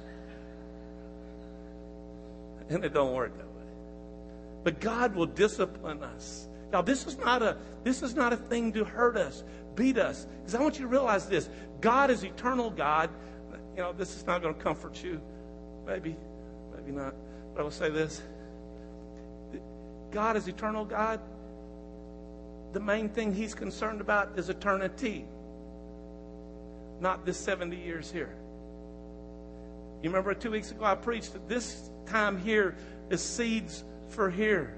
And it don't work that. But God will discipline us. Now, this is not a this is not a thing to hurt us, beat us. Because I want you to realize this: God is eternal God. You know, this is not going to comfort you. Maybe, maybe not. But I will say this: God is eternal God. The main thing He's concerned about is eternity, not this 70 years here. You remember two weeks ago I preached that this time here is seeds for here.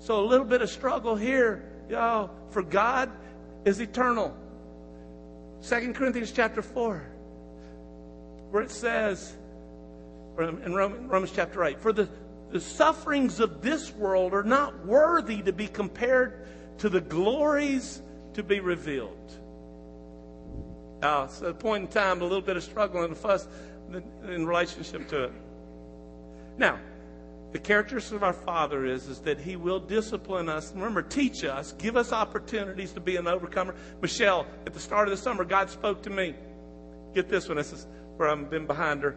So a little bit of struggle here, y'all, for God is eternal. Second Corinthians chapter 4, where it says, in Romans chapter 8, for the, the sufferings of this world are not worthy to be compared to the glories to be revealed. Now, it's a point in time, a little bit of struggle and fuss in relationship to it. Now, the characteristics of our Father is, is that He will discipline us. Remember, teach us, give us opportunities to be an overcomer. Michelle, at the start of the summer, God spoke to me. Get this one. This is where I've been behind her.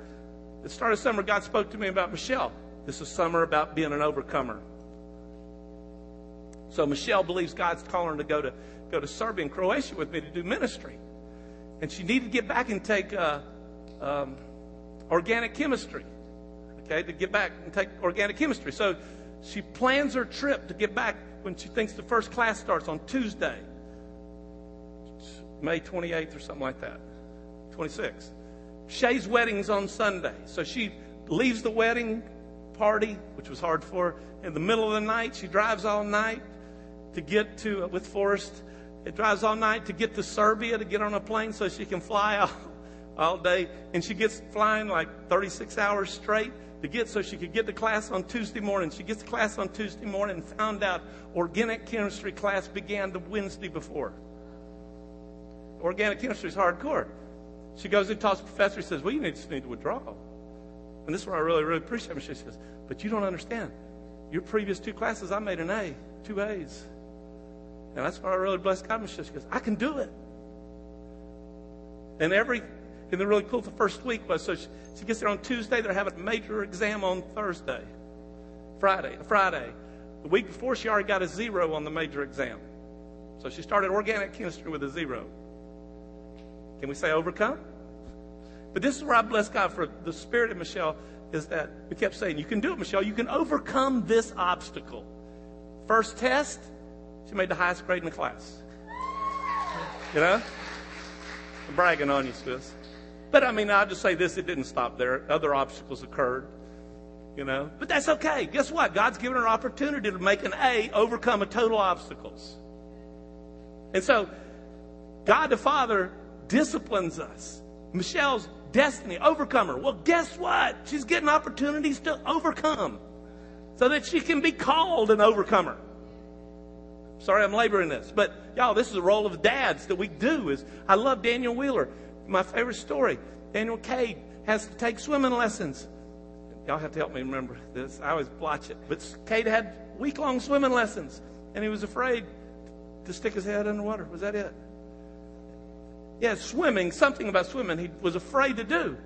At the start of summer, God spoke to me about Michelle. This is summer about being an overcomer. So Michelle believes God's calling her to go to go to Serbia and Croatia with me to do ministry, and she needed to get back and take uh, um, organic chemistry okay, to get back and take organic chemistry. So she plans her trip to get back when she thinks the first class starts on Tuesday, May 28th or something like that, 26th. Shay's wedding's on Sunday. So she leaves the wedding party, which was hard for her, in the middle of the night. She drives all night to get to, uh, with Forrest, it drives all night to get to Serbia to get on a plane so she can fly all, all day. And she gets flying like 36 hours straight to get so she could get to class on Tuesday morning. She gets to class on Tuesday morning and found out organic chemistry class began the Wednesday before. Organic chemistry is hardcore. She goes and talks to the professor. He says, Well, you need, just need to withdraw. And this is where I really, really appreciate it. She says, But you don't understand. Your previous two classes, I made an A, two A's. And that's where I really bless God. She goes, I can do it. And every and the really cool the first week was so she, she gets there on Tuesday. They're having a major exam on Thursday, Friday, Friday. The week before, she already got a zero on the major exam. So she started organic chemistry with a zero. Can we say overcome? But this is where I bless God for the spirit of Michelle is that we kept saying, You can do it, Michelle. You can overcome this obstacle. First test, she made the highest grade in the class. You know? I'm bragging on you, sis. But I mean, I'll just say this it didn't stop there. Other obstacles occurred, you know. But that's okay. Guess what? God's given her an opportunity to make an A overcome a total obstacles. And so, God the Father disciplines us. Michelle's destiny, overcomer. Well, guess what? She's getting opportunities to overcome so that she can be called an overcomer. Sorry, I'm laboring this, but y'all, this is a role of dads that we do. Is I love Daniel Wheeler my favorite story. Daniel Cade has to take swimming lessons. Y'all have to help me remember this. I always blotch it. But Cade had week long swimming lessons, and he was afraid to stick his head underwater. Was that it? Yeah, swimming, something about swimming he was afraid to do.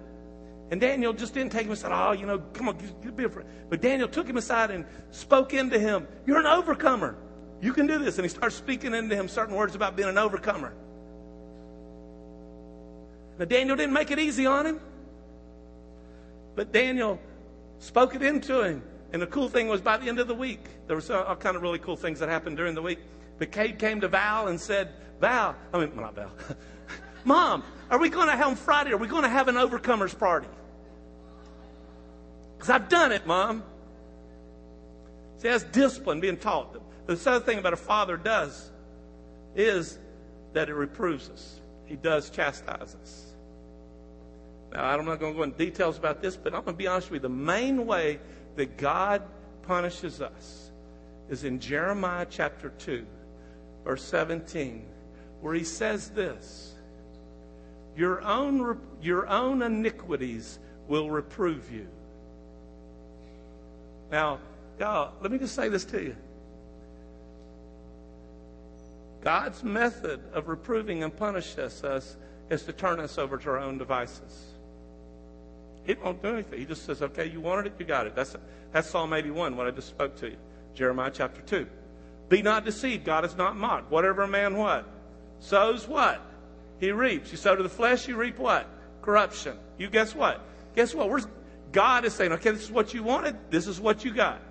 And Daniel just didn't take him aside. Oh, you know, come on, be afraid. But Daniel took him aside and spoke into him. You're an overcomer. You can do this. And he started speaking into him certain words about being an overcomer. Now, Daniel didn't make it easy on him, but Daniel spoke it into him. And the cool thing was by the end of the week, there were uh, all kind of really cool things that happened during the week. But Cade came to Val and said, Val, I mean, not Val, Mom, are we going to have on Friday? Are we going to have an overcomers party? Because I've done it, Mom. See, that's discipline being taught. The other thing about a father does is that it reproves us. He does chastise us. Now, I'm not going to go into details about this, but I'm going to be honest with you. The main way that God punishes us is in Jeremiah chapter 2, verse 17, where he says this Your own, your own iniquities will reprove you. Now, y'all, let me just say this to you. God's method of reproving and punishing us is to turn us over to our own devices. He won't do anything. He just says, okay, you wanted it, you got it. That's, that's Psalm 81, what I just spoke to you. Jeremiah chapter 2. Be not deceived. God is not mocked. Whatever a man what? Sows what? He reaps. You sow to the flesh, you reap what? Corruption. You guess what? Guess what? We're, God is saying, okay, this is what you wanted. This is what you got.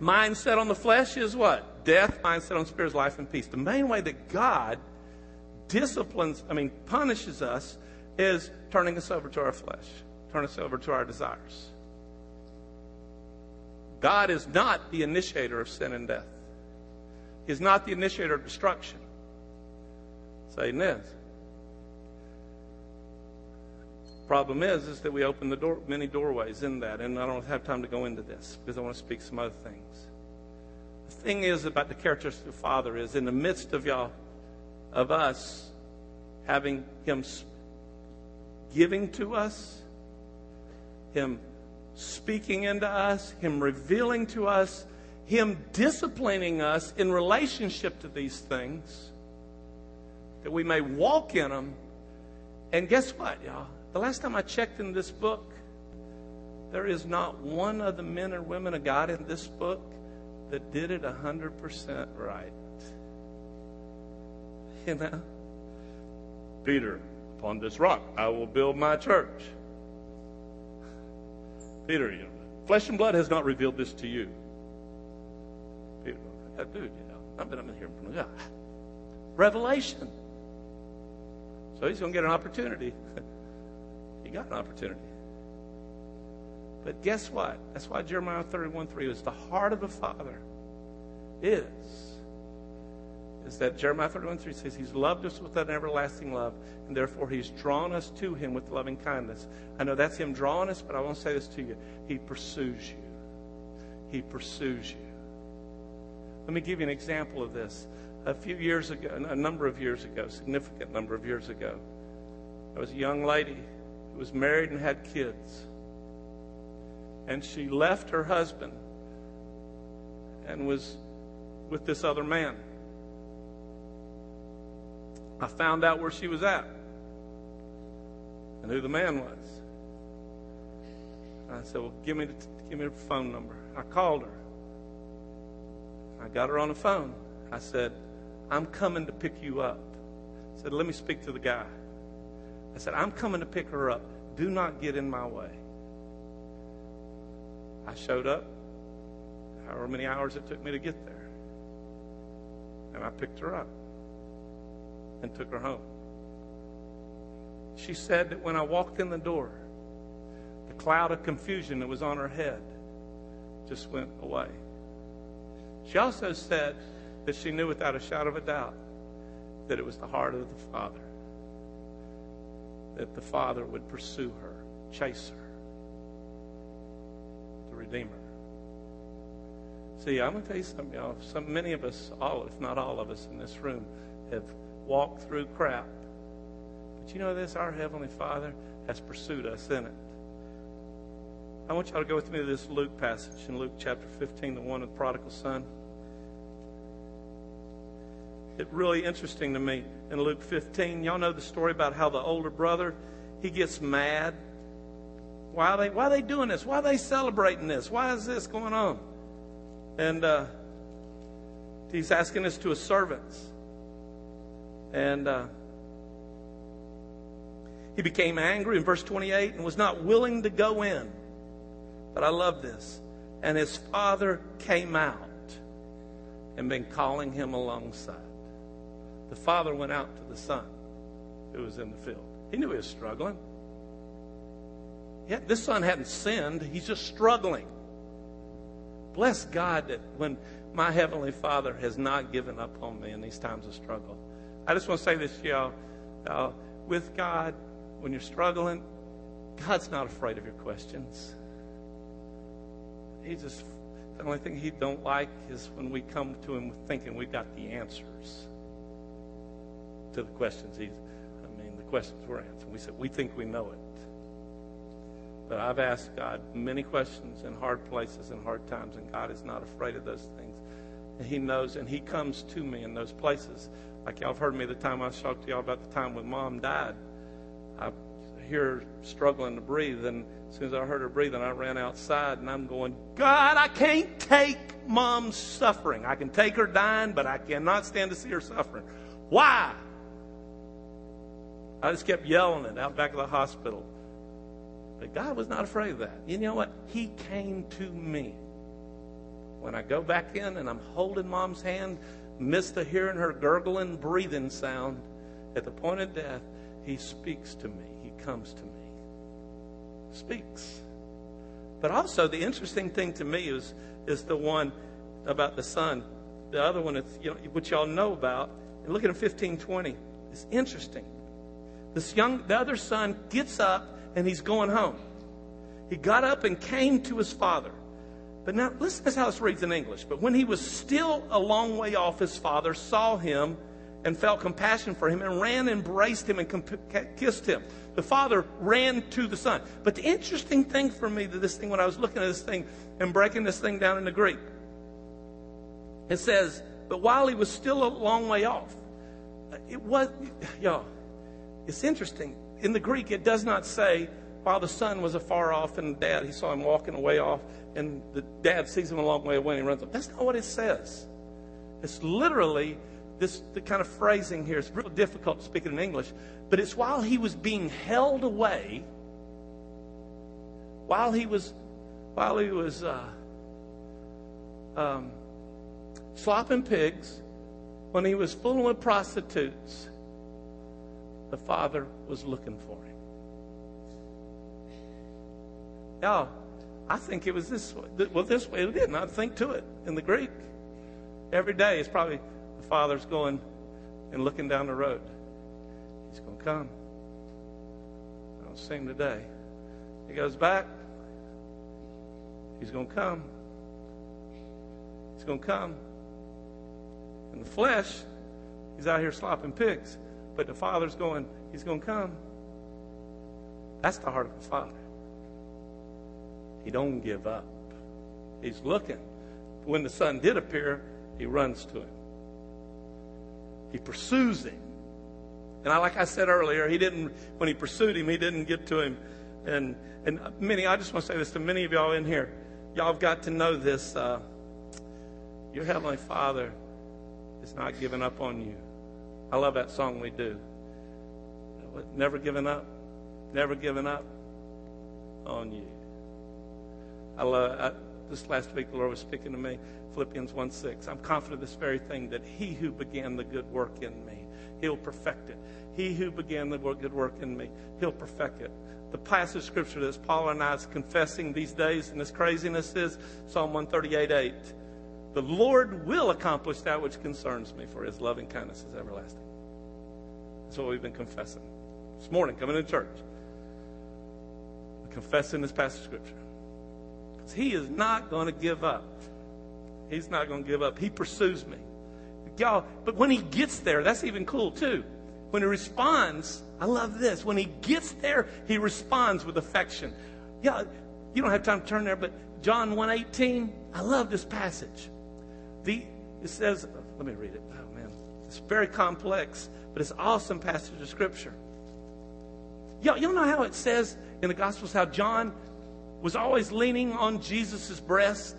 Mindset on the flesh is what? Death. Mindset on spirit is life and peace. The main way that God disciplines, I mean, punishes us is turning us over to our flesh, turn us over to our desires. God is not the initiator of sin and death. He's not the initiator of destruction. Satan is. Problem is, is that we open the door, many doorways in that, and I don't have time to go into this because I want to speak some other things. The thing is about the characteristic of the Father is in the midst of y'all, of us having Him giving to us, Him speaking into us, Him revealing to us, Him disciplining us in relationship to these things, that we may walk in them. And guess what, y'all? The last time I checked in this book, there is not one of the men or women of God in this book that did it 100% right. You know? Peter, upon this rock I will build my church. Peter, you know, flesh and blood has not revealed this to you. Peter, uh, dude, you know, I've been hearing from God. Revelation. So he's going to get an opportunity. He got an opportunity. But guess what? That's why Jeremiah 31 3 is the heart of the Father is. Is that Jeremiah 31 3 says he's loved us with an everlasting love, and therefore he's drawn us to him with loving kindness. I know that's him drawing us, but I want to say this to you. He pursues you. He pursues you. Let me give you an example of this. A few years ago, a number of years ago, significant number of years ago, I was a young lady who was married and had kids. And she left her husband and was with this other man. I found out where she was at and who the man was. I said, Well, give me, the, give me her phone number. I called her. I got her on the phone. I said, I'm coming to pick you up. I said, Let me speak to the guy. I said, I'm coming to pick her up. Do not get in my way. I showed up, however many hours it took me to get there. And I picked her up and took her home. She said that when I walked in the door, the cloud of confusion that was on her head just went away. She also said that she knew without a shadow of a doubt that it was the heart of the Father that the Father would pursue her, chase her, the Redeemer. See, I'm going to tell you something, y'all. Some, many of us, all, if not all of us in this room, have walked through crap. But you know this? Our Heavenly Father has pursued us in it. I want y'all to go with me to this Luke passage in Luke chapter 15, the one of the prodigal son. It's really interesting to me in Luke 15. Y'all know the story about how the older brother, he gets mad. Why are they, why are they doing this? Why are they celebrating this? Why is this going on? And uh, he's asking this to his servants. And uh, he became angry in verse 28 and was not willing to go in. But I love this. And his father came out and been calling him alongside the father went out to the son who was in the field. He knew he was struggling. Yeah, this son hadn't sinned, he's just struggling. Bless God that when my Heavenly Father has not given up on me in these times of struggle, I just want to say this, y'all. Uh, with God, when you're struggling, God's not afraid of your questions. He just the only thing he don't like is when we come to him thinking we've got the answers to the questions he's I mean the questions we're answering. We said we think we know it. But I've asked God many questions in hard places and hard times, and God is not afraid of those things. He knows, and He comes to me in those places. Like y'all have heard me the time I talked to y'all about the time when Mom died. I hear her struggling to breathe, and as soon as I heard her breathing, I ran outside, and I'm going, God, I can't take Mom's suffering. I can take her dying, but I cannot stand to see her suffering. Why? I just kept yelling it out back of the hospital. But God was not afraid of that. You know what? He came to me. When I go back in and I'm holding mom's hand, midst of hearing her gurgling, breathing sound at the point of death, he speaks to me. He comes to me. Speaks. But also, the interesting thing to me is, is the one about the son. The other one, is, you know, which y'all know about. And look at 1520. It's interesting. This young, the other son gets up and he's going home. He got up and came to his father. But now, listen to how this reads in English. But when he was still a long way off, his father saw him and felt compassion for him and ran embraced him and comp- kissed him. The father ran to the son. But the interesting thing for me that this thing, when I was looking at this thing and breaking this thing down in the Greek, it says, but while he was still a long way off, it was, y'all, it's interesting in the Greek, it does not say while the son was afar off and dad, he saw him walking away off, and the dad sees him a long way away and he runs up. That's not what it says. It's literally this the kind of phrasing here. It's real difficult to speak it in English, but it's while he was being held away, while he was, while he was uh, um, slopping pigs, when he was fooling with prostitutes the Father was looking for him. Now, I think it was this way. Well, this way it did not I think to it in the Greek. Every day it's probably the Father's going and looking down the road. He's going to come. I don't see him today. He goes back. He's going to come. He's going to come. In the flesh, he's out here slopping pigs. But the Father's going, He's going to come. That's the heart of the Father. He don't give up. He's looking. When the Son did appear, he runs to him. He pursues him. And I, like I said earlier, he didn't, when he pursued him, he didn't get to him. And, and many, I just want to say this to many of y'all in here. Y'all have got to know this. Uh, your Heavenly Father is not giving up on you. I love that song we do. Never giving up, never giving up on you. I love. I, this last week, the Lord was speaking to me. Philippians 1 6. I'm confident of this very thing that he who began the good work in me, he'll perfect it. He who began the good work in me, he'll perfect it. The passage of scripture that Paul and I is confessing these days and this craziness is Psalm 138 8. The Lord will accomplish that which concerns me, for his loving kindness is everlasting. That's what we've been confessing. This morning, coming to church. Confessing this passage of scripture. He is not going to give up. He's not going to give up. He pursues me. Y'all, but when he gets there, that's even cool too. When he responds, I love this. When he gets there, he responds with affection. Yeah, you don't have time to turn there, but John 1:18, I love this passage. The it says, let me read it. Oh man, it's very complex, but it's awesome passage of scripture. Y'all, y'all know how it says in the Gospels how John was always leaning on Jesus' breast?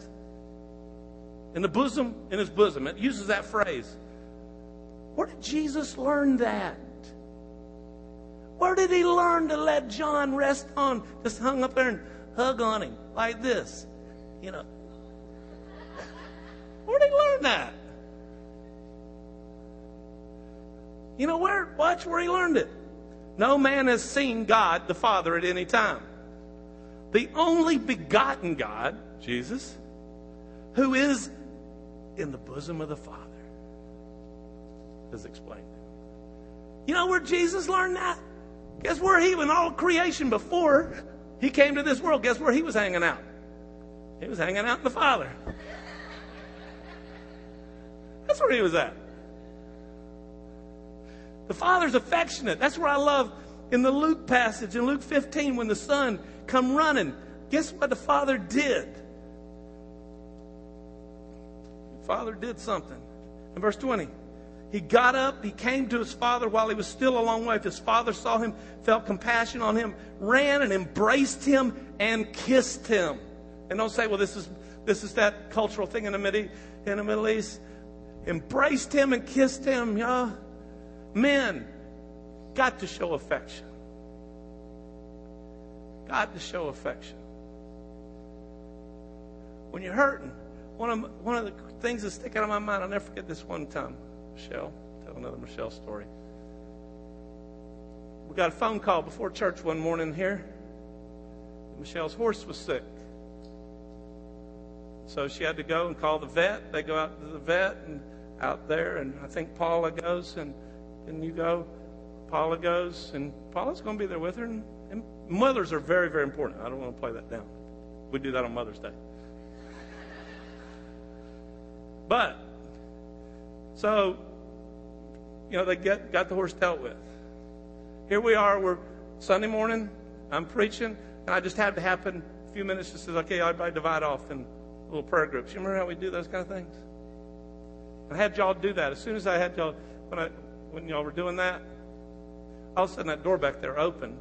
In the bosom, in his bosom. It uses that phrase. Where did Jesus learn that? Where did he learn to let John rest on? Just hung up there and hug on him like this. You know. Where did he learn that? You know where? Watch where he learned it. No man has seen God the Father at any time. The only begotten God, Jesus, who is in the bosom of the Father, is explained. You know where Jesus learned that? Guess where he, in all creation before he came to this world, guess where he was hanging out? He was hanging out in the Father. That's where he was at. The Father's affectionate. That's where I love in the Luke passage, in Luke 15, when the Son come running. Guess what the Father did? The Father did something. In verse 20, he got up, he came to his father while he was still a long way. If his father saw him, felt compassion on him, ran and embraced him and kissed him. And don't say, well, this is this is that cultural thing in the Middle, in the Middle East. Embraced him and kissed him, yeah. Men got to show affection. Got to show affection. When you're hurting, one of, one of the things that stick out of my mind, I'll never forget this one time. Michelle, tell another Michelle story. We got a phone call before church one morning here. Michelle's horse was sick. So she had to go and call the vet. They go out to the vet and out there, and I think Paula goes, and then you go. Paula goes, and Paula's going to be there with her. And mothers are very, very important. I don't want to play that down. We do that on Mother's Day. But, so, you know, they get, got the horse dealt with. Here we are, we're Sunday morning, I'm preaching, and I just had to happen a few minutes, just says, okay, everybody divide off in little prayer groups. You remember how we do those kind of things? I had y'all do that. As soon as I had y'all, when, I, when y'all were doing that, all of a sudden that door back there opened.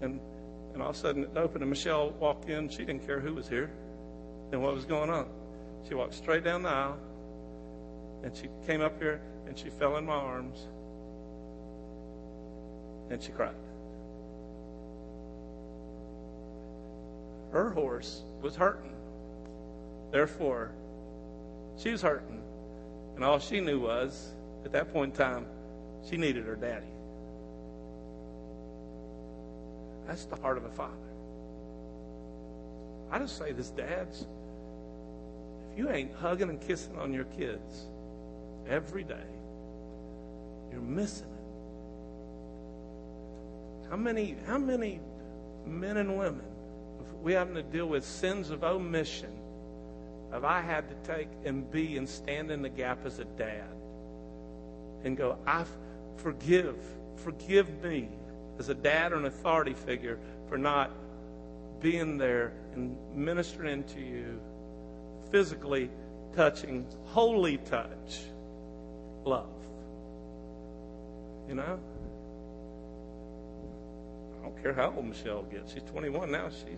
And, and all of a sudden it opened, and Michelle walked in. She didn't care who was here and what was going on. She walked straight down the aisle, and she came up here, and she fell in my arms, and she cried. Her horse was hurting. Therefore, she was hurting. And all she knew was, at that point in time, she needed her daddy. That's the heart of a father. I just say this, dads. If you ain't hugging and kissing on your kids every day, you're missing it. How many, how many men and women, we having to deal with sins of omission, have I had to take and be and stand in the gap as a dad and go, I forgive, forgive me as a dad or an authority figure for not being there and ministering to you, physically touching, holy touch, love. You know? I don't care how old Michelle gets. She's 21 now. She,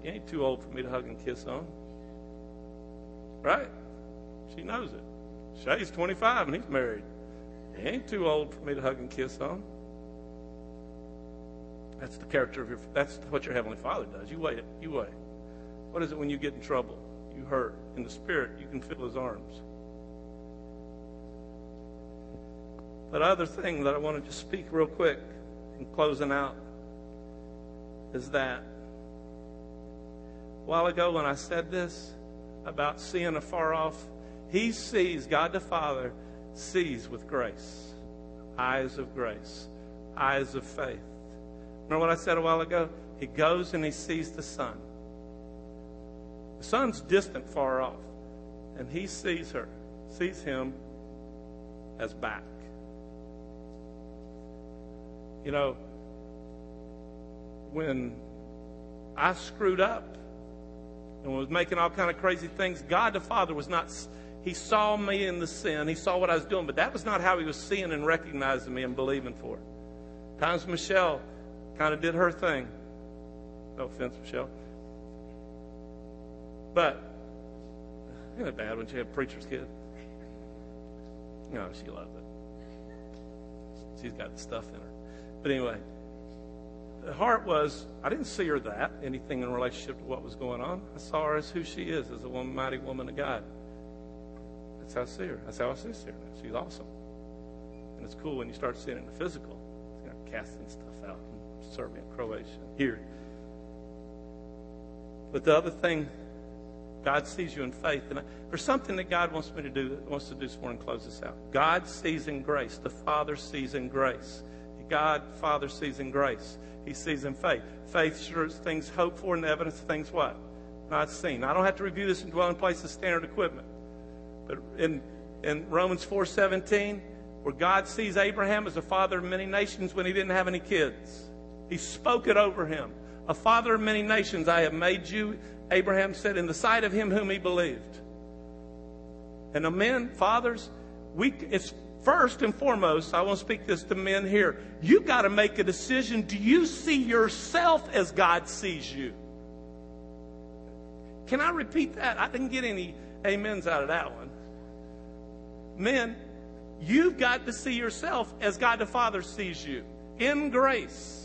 she ain't too old for me to hug and kiss on. Right? She knows it. Shay's 25 and he's married. He ain't too old for me to hug and kiss on. That's the character of your. That's what your heavenly Father does. You wait. You wait. What is it when you get in trouble? You hurt in the spirit. You can feel His arms. But other thing that I want to just speak real quick in closing out is that a while ago when I said this, about seeing afar off. He sees, God the Father sees with grace, eyes of grace, eyes of faith. Remember what I said a while ago? He goes and he sees the son. The son's distant, far off, and he sees her, sees him as back. You know, when I screwed up, and was making all kind of crazy things. God the Father was not, he saw me in the sin. He saw what I was doing, but that was not how he was seeing and recognizing me and believing for it. Times Michelle kind of did her thing. No offense, Michelle. But, isn't it bad when she had a preacher's kid? No, she loved it. She's got the stuff in her. But anyway, the heart was, I didn't see her that, anything in relationship to what was going on. I saw her as who she is, as a woman, mighty woman of God. That's how I see her. That's how I see her. She's awesome. And it's cool when you start seeing it in the physical. You know, casting stuff Serbia, Croatia, here. But the other thing God sees you in faith. And there's something that God wants me to do, wants to do this morning, close this out. God sees in grace. The Father sees in grace. God, Father, sees in grace. He sees in faith. Faith shows things hoped for and the evidence of things what? Not seen. I don't have to review this in dwelling places standard equipment. But in, in Romans 4.17, where God sees Abraham as a father of many nations when he didn't have any kids. He spoke it over him. A father of many nations I have made you, Abraham said, in the sight of him whom he believed. And men, fathers, we, it's first and foremost, I want to speak this to men here. You got to make a decision. Do you see yourself as God sees you? Can I repeat that? I didn't get any amens out of that one. Men, you've got to see yourself as God the Father sees you in grace.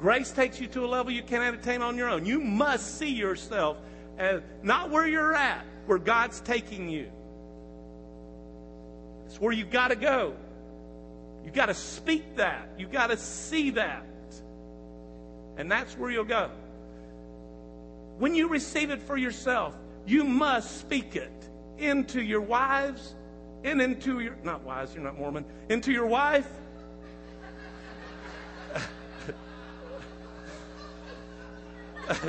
Grace takes you to a level you cannot attain on your own. You must see yourself as not where you're at, where God's taking you. It's where you've got to go. You've got to speak that. You've got to see that. And that's where you'll go. When you receive it for yourself, you must speak it into your wives and into your, not wives, you're not Mormon, into your wife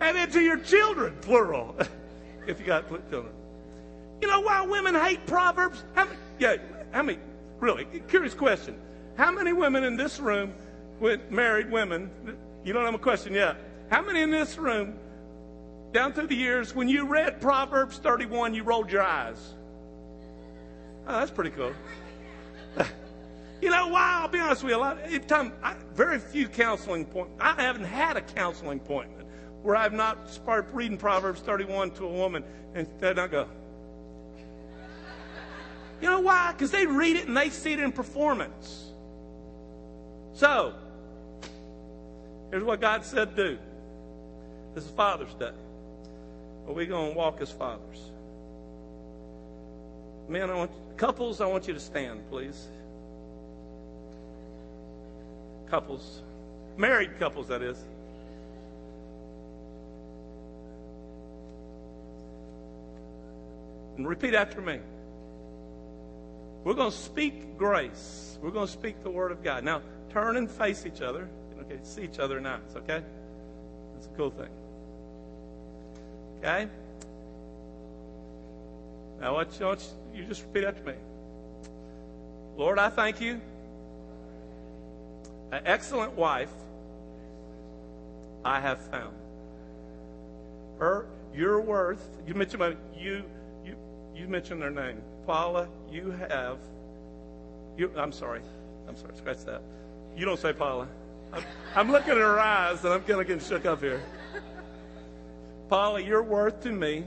and into your children, plural, if you got children. You know why women hate Proverbs? How many, yeah, how many, really, curious question. How many women in this room, married women, you don't have a question yet, how many in this room, down through the years, when you read Proverbs 31, you rolled your eyes? Oh, that's pretty cool. You know why? I'll be honest with you. A lot of time, I, very few counseling points. I haven't had a counseling appointment where I've not started reading Proverbs 31 to a woman and then I go. You know why? Because they read it and they see it in performance. So, here's what God said do. This is Father's Day. Are we going to walk as fathers? Men, I want couples. I want you to stand, please couples, married couples, that is. And repeat after me. We're going to speak grace. We're going to speak the word of God. Now, turn and face each other. Okay, see each other in eyes, okay? That's a cool thing. Okay? Now, what you, you just repeat after me. Lord, I thank you an excellent wife I have found. Her, your worth. You mentioned you, you, you mentioned their name, Paula. You have. You, I'm sorry. I'm sorry. Scratch that. You don't say Paula. I'm, I'm looking at her eyes, and I'm kind of getting shook up here. Paula, your worth to me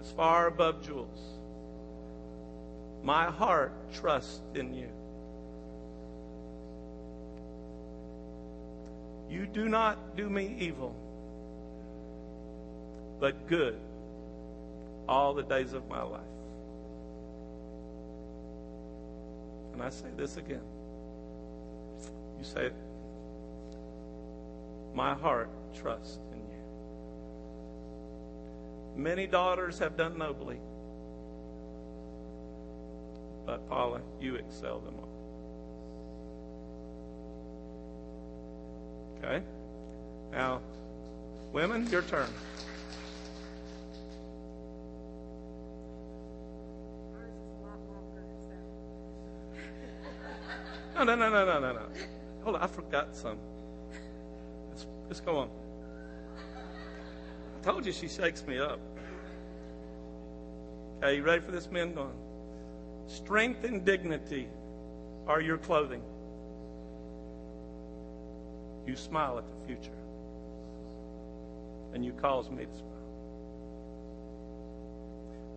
is far above jewels. My heart trusts in you. You do not do me evil, but good all the days of my life. And I say this again. You say. My heart trusts in you. Many daughters have done nobly, but Paula, you excel them all. Okay? Now, women, your turn. No, no, no, no, no, no, no. Hold on, I forgot some. Let's, let's go on. I told you she shakes me up. Okay, you ready for this, men? Going. Strength and dignity are your clothing. You smile at the future. And you cause me to smile.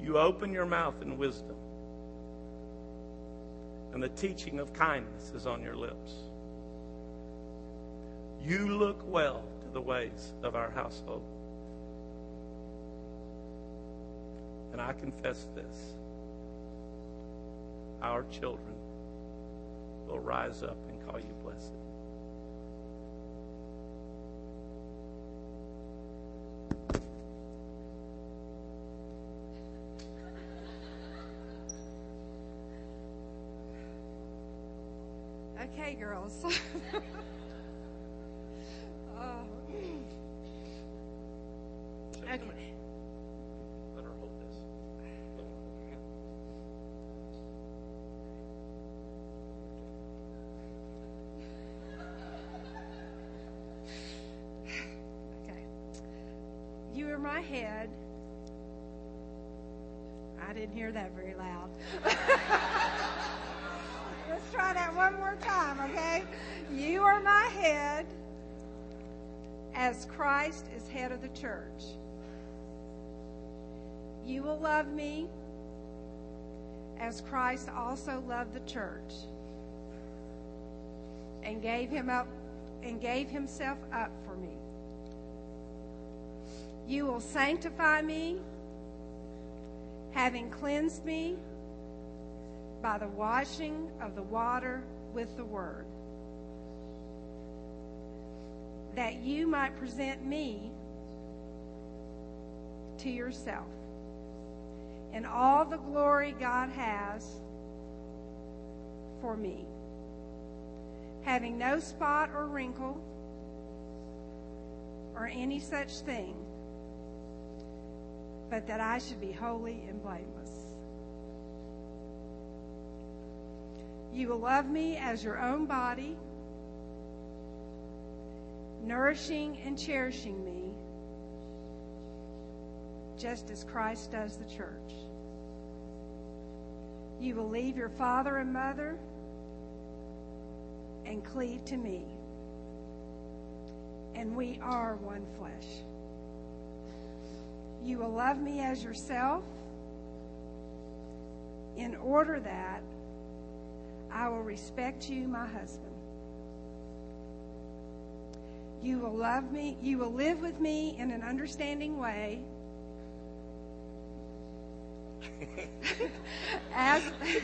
You open your mouth in wisdom. And the teaching of kindness is on your lips. You look well to the ways of our household. And I confess this our children will rise up and call you blessed. Girls. oh. Okay. Let her hold this. Okay. You are my head. I didn't hear that very loud. Let's try that one more time, okay? You are my head as Christ is head of the church. You will love me as Christ also loved the church and gave him up and gave himself up for me. You will sanctify me, having cleansed me by the washing of the water with the word, that you might present me to yourself in all the glory God has for me, having no spot or wrinkle or any such thing, but that I should be holy and blameless. You will love me as your own body, nourishing and cherishing me, just as Christ does the church. You will leave your father and mother and cleave to me, and we are one flesh. You will love me as yourself in order that I will respect you, my husband. You will love me, you will live with me in an understanding way. As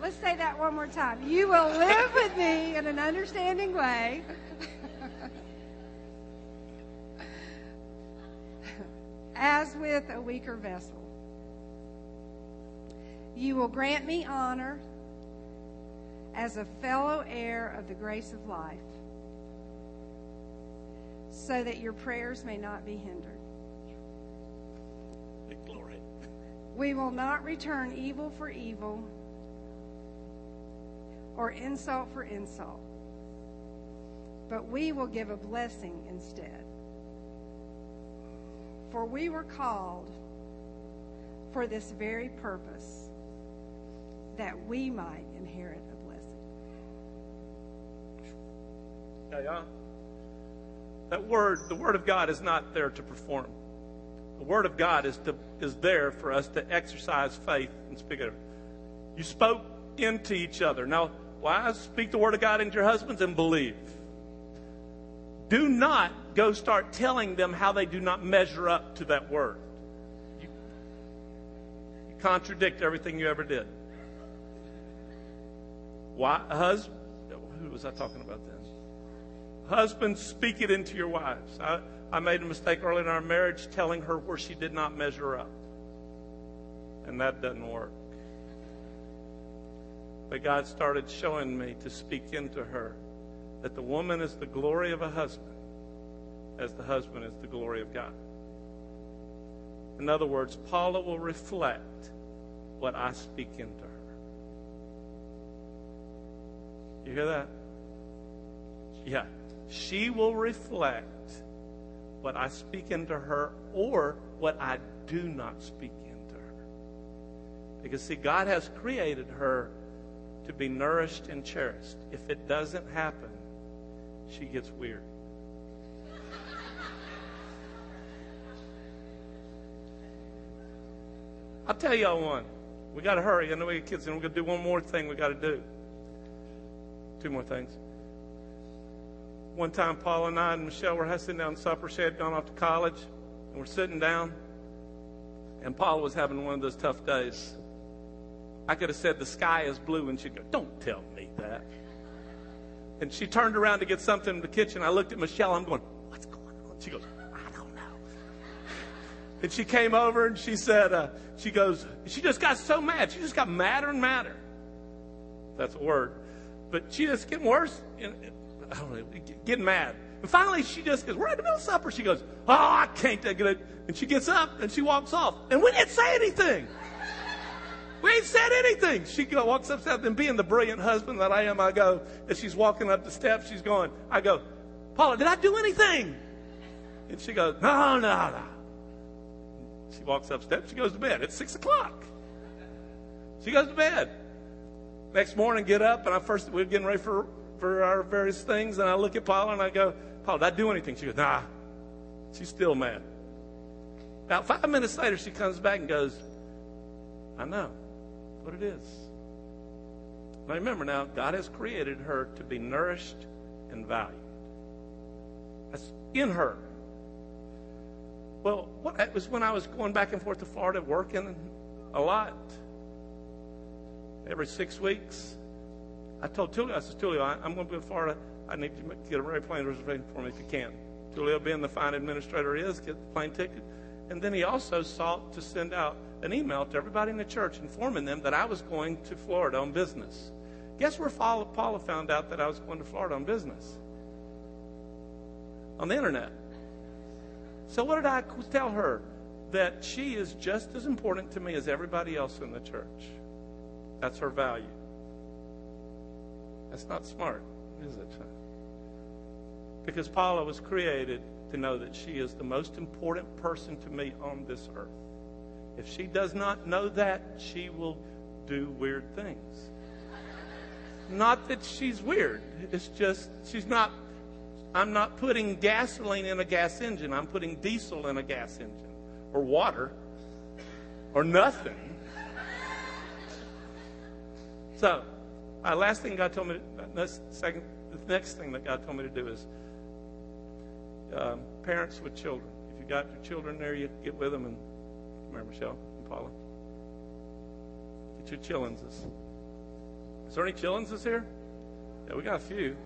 Let's say that one more time. You will live with me in an understanding way. As with a weaker vessel. You will grant me honor as a fellow heir of the grace of life, so that your prayers may not be hindered. Glory. We will not return evil for evil or insult for insult, but we will give a blessing instead. For we were called for this very purpose, that we might inherit a blessing. Yeah, yeah. That word, the word of God is not there to perform. The word of God is to is there for us to exercise faith and speak it. You spoke into each other. Now, wives, speak the word of God into your husbands and believe. Do not go start telling them how they do not measure up to that word. You, you contradict everything you ever did. Why, husband? Who was I talking about then? Husbands, speak it into your wives. I, I made a mistake early in our marriage telling her where she did not measure up. And that doesn't work. But God started showing me to speak into her that the woman is the glory of a husband, as the husband is the glory of God. In other words, Paula will reflect what I speak into her. You hear that? Yeah. She will reflect what I speak into her or what I do not speak into her. Because, see, God has created her to be nourished and cherished. If it doesn't happen, she gets weird. I'll tell y'all one. We got to hurry. I know we got kids, and we're going to do one more thing we got to do. Two more things. One time, Paula and I and Michelle were sitting down supper. She had gone off to college, and we're sitting down, and Paula was having one of those tough days. I could have said, The sky is blue, and she'd go, Don't tell me that. And she turned around to get something in the kitchen. I looked at Michelle. I'm going, What's going on? She goes, I don't know. And she came over and she said, uh, She goes, She just got so mad. She just got madder and madder. That's a word. But she just getting worse. And, I don't know, getting mad. And finally, she just goes, We're in the middle of supper. She goes, Oh, I can't take it. And she gets up and she walks off. And we didn't say anything. We ain't said anything. She walks up steps, and being the brilliant husband that I am, I go, as she's walking up the steps, she's going, I go, Paula, did I do anything? And she goes, No, no, no. She walks up steps, she goes to bed. It's six o'clock. She goes to bed. Next morning, get up, and I first, we're getting ready for, for our various things, and I look at Paula and I go, Paula, did I do anything? She goes, Nah. She's still mad. About five minutes later, she comes back and goes, I know what it is. Now remember now, God has created her to be nourished and valued. That's in her. Well, what it was when I was going back and forth to Florida working a lot. Every six weeks, I told Tulio, I said, Tulio, I, am going to be in Florida. I need you to get a airplane reservation for me if you can. Tulio, being the fine administrator he is, get the plane ticket. And then he also sought to send out an email to everybody in the church informing them that I was going to Florida on business. Guess where Paula found out that I was going to Florida on business? On the internet. So, what did I tell her? That she is just as important to me as everybody else in the church. That's her value. That's not smart, is it? Because Paula was created to know that she is the most important person to me on this earth. If she does not know that, she will do weird things. Not that she's weird. It's just she's not I'm not putting gasoline in a gas engine. I'm putting diesel in a gas engine or water or nothing. So, uh, last thing God told me, uh, second, the next thing that God told me to do is um, parents with children. If you got your children there, you get with them and remember Michelle and Paula. Get your chillinses. Is there any chillinses here? Yeah, we got a few.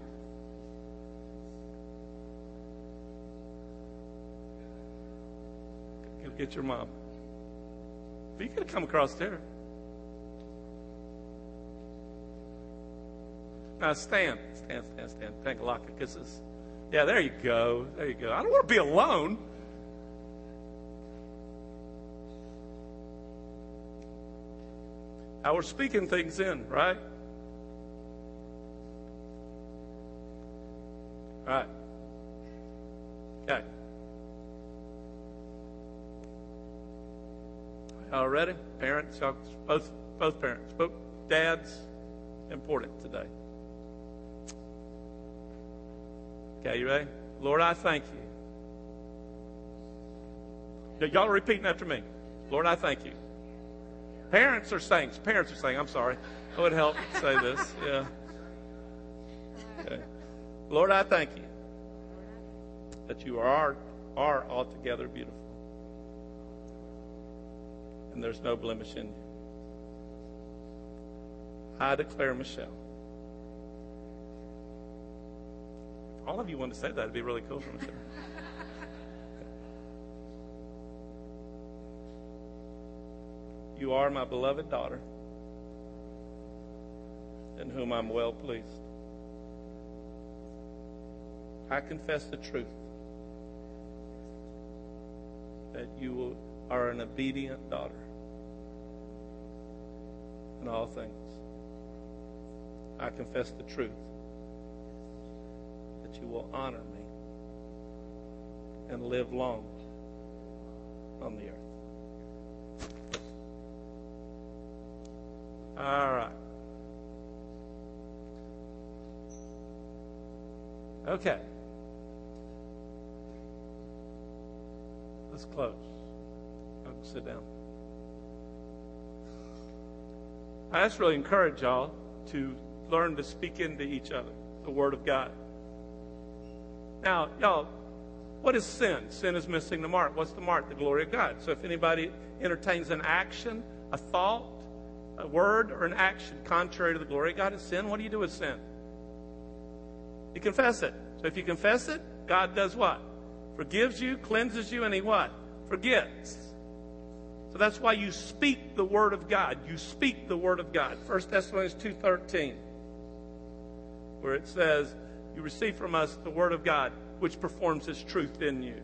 Get your mom. But you could come across there. Now stand, stand, stand, stand. Thank a lot of kisses. Yeah, there you go. There you go. I don't want to be alone. How we're speaking things in, right? All right. Okay. All ready? Parents, both both parents, both dads, important today. Okay, you ready? Lord, I thank you. Y'all are repeating after me. Lord, I thank you. Parents are saying, parents are saying, I'm sorry. I would help say this. Yeah. Okay. Lord, I thank you that you are, are altogether beautiful. And there's no blemish in you. I declare Michelle of you want to say that. It'd be really cool for me. you are my beloved daughter, in whom I'm well pleased. I confess the truth that you are an obedient daughter in all things. I confess the truth you will honor me and live long on the earth. All right. Okay. Let's close. I'll sit down. I just really encourage y'all to learn to speak into each other the Word of God. Now, y'all, what is sin? Sin is missing the mark. What's the mark? The glory of God. So if anybody entertains an action, a thought, a word, or an action contrary to the glory of God is sin, what do you do with sin? You confess it. So if you confess it, God does what? Forgives you, cleanses you, and He what? Forgets. So that's why you speak the word of God. You speak the word of God. 1 Thessalonians 2.13. where it says, You receive from us the Word of God, which performs His truth in you.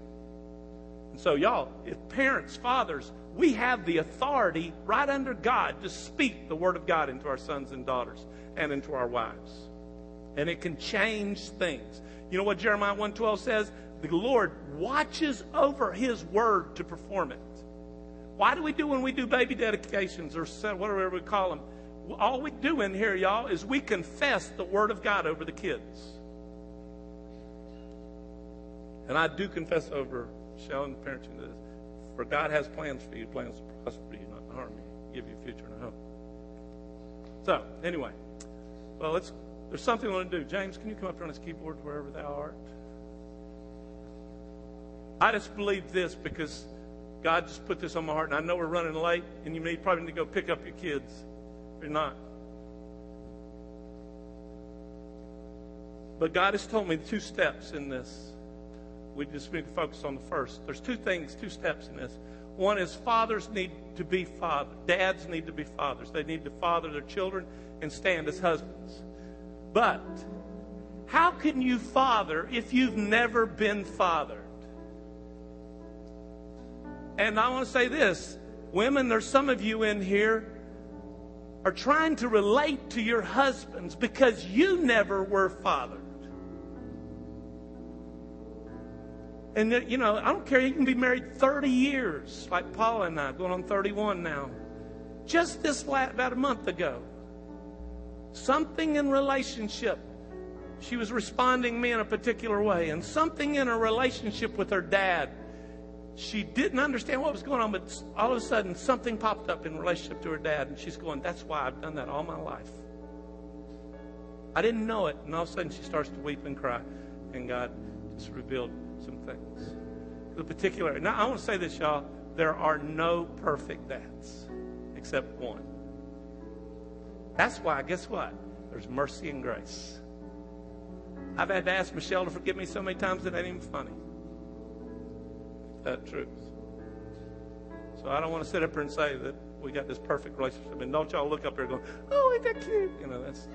And so, y'all, if parents, fathers, we have the authority right under God to speak the Word of God into our sons and daughters and into our wives. And it can change things. You know what Jeremiah 112 says? The Lord watches over His Word to perform it. Why do we do when we do baby dedications or whatever we call them? All we do in here, y'all, is we confess the Word of God over the kids. And I do confess over Michelle and parenting this. For God has plans for you, plans to prosper you, not harm you, give you a future and a hope. So, anyway, well, let's. There's something I want to do. James, can you come up here on this keyboard wherever thou art? I just believe this because God just put this on my heart, and I know we're running late, and you may probably need to go pick up your kids. If you're not. But God has told me two steps in this. We just need to focus on the first. There's two things, two steps in this. One is fathers need to be fathers. Dads need to be fathers. They need to father their children and stand as husbands. But how can you father if you've never been fathered? And I want to say this women, there's some of you in here are trying to relate to your husbands because you never were fathered. And, you know, I don't care. You can be married 30 years, like Paula and I, going on 31 now. Just this last, about a month ago, something in relationship, she was responding me in a particular way, and something in her relationship with her dad she didn't understand what was going on, but all of a sudden something popped up in relationship to her dad, and she's going, That's why I've done that all my life. I didn't know it, and all of a sudden she starts to weep and cry, and God just revealed some things. The particular, now I want to say this, y'all. There are no perfect dads except one. That's why, guess what? There's mercy and grace. I've had to ask Michelle to forgive me so many times it ain't even funny that truth. So I don't want to sit up here and say that we got this perfect relationship. And don't y'all look up here going, oh, ain't that cute? You know, that's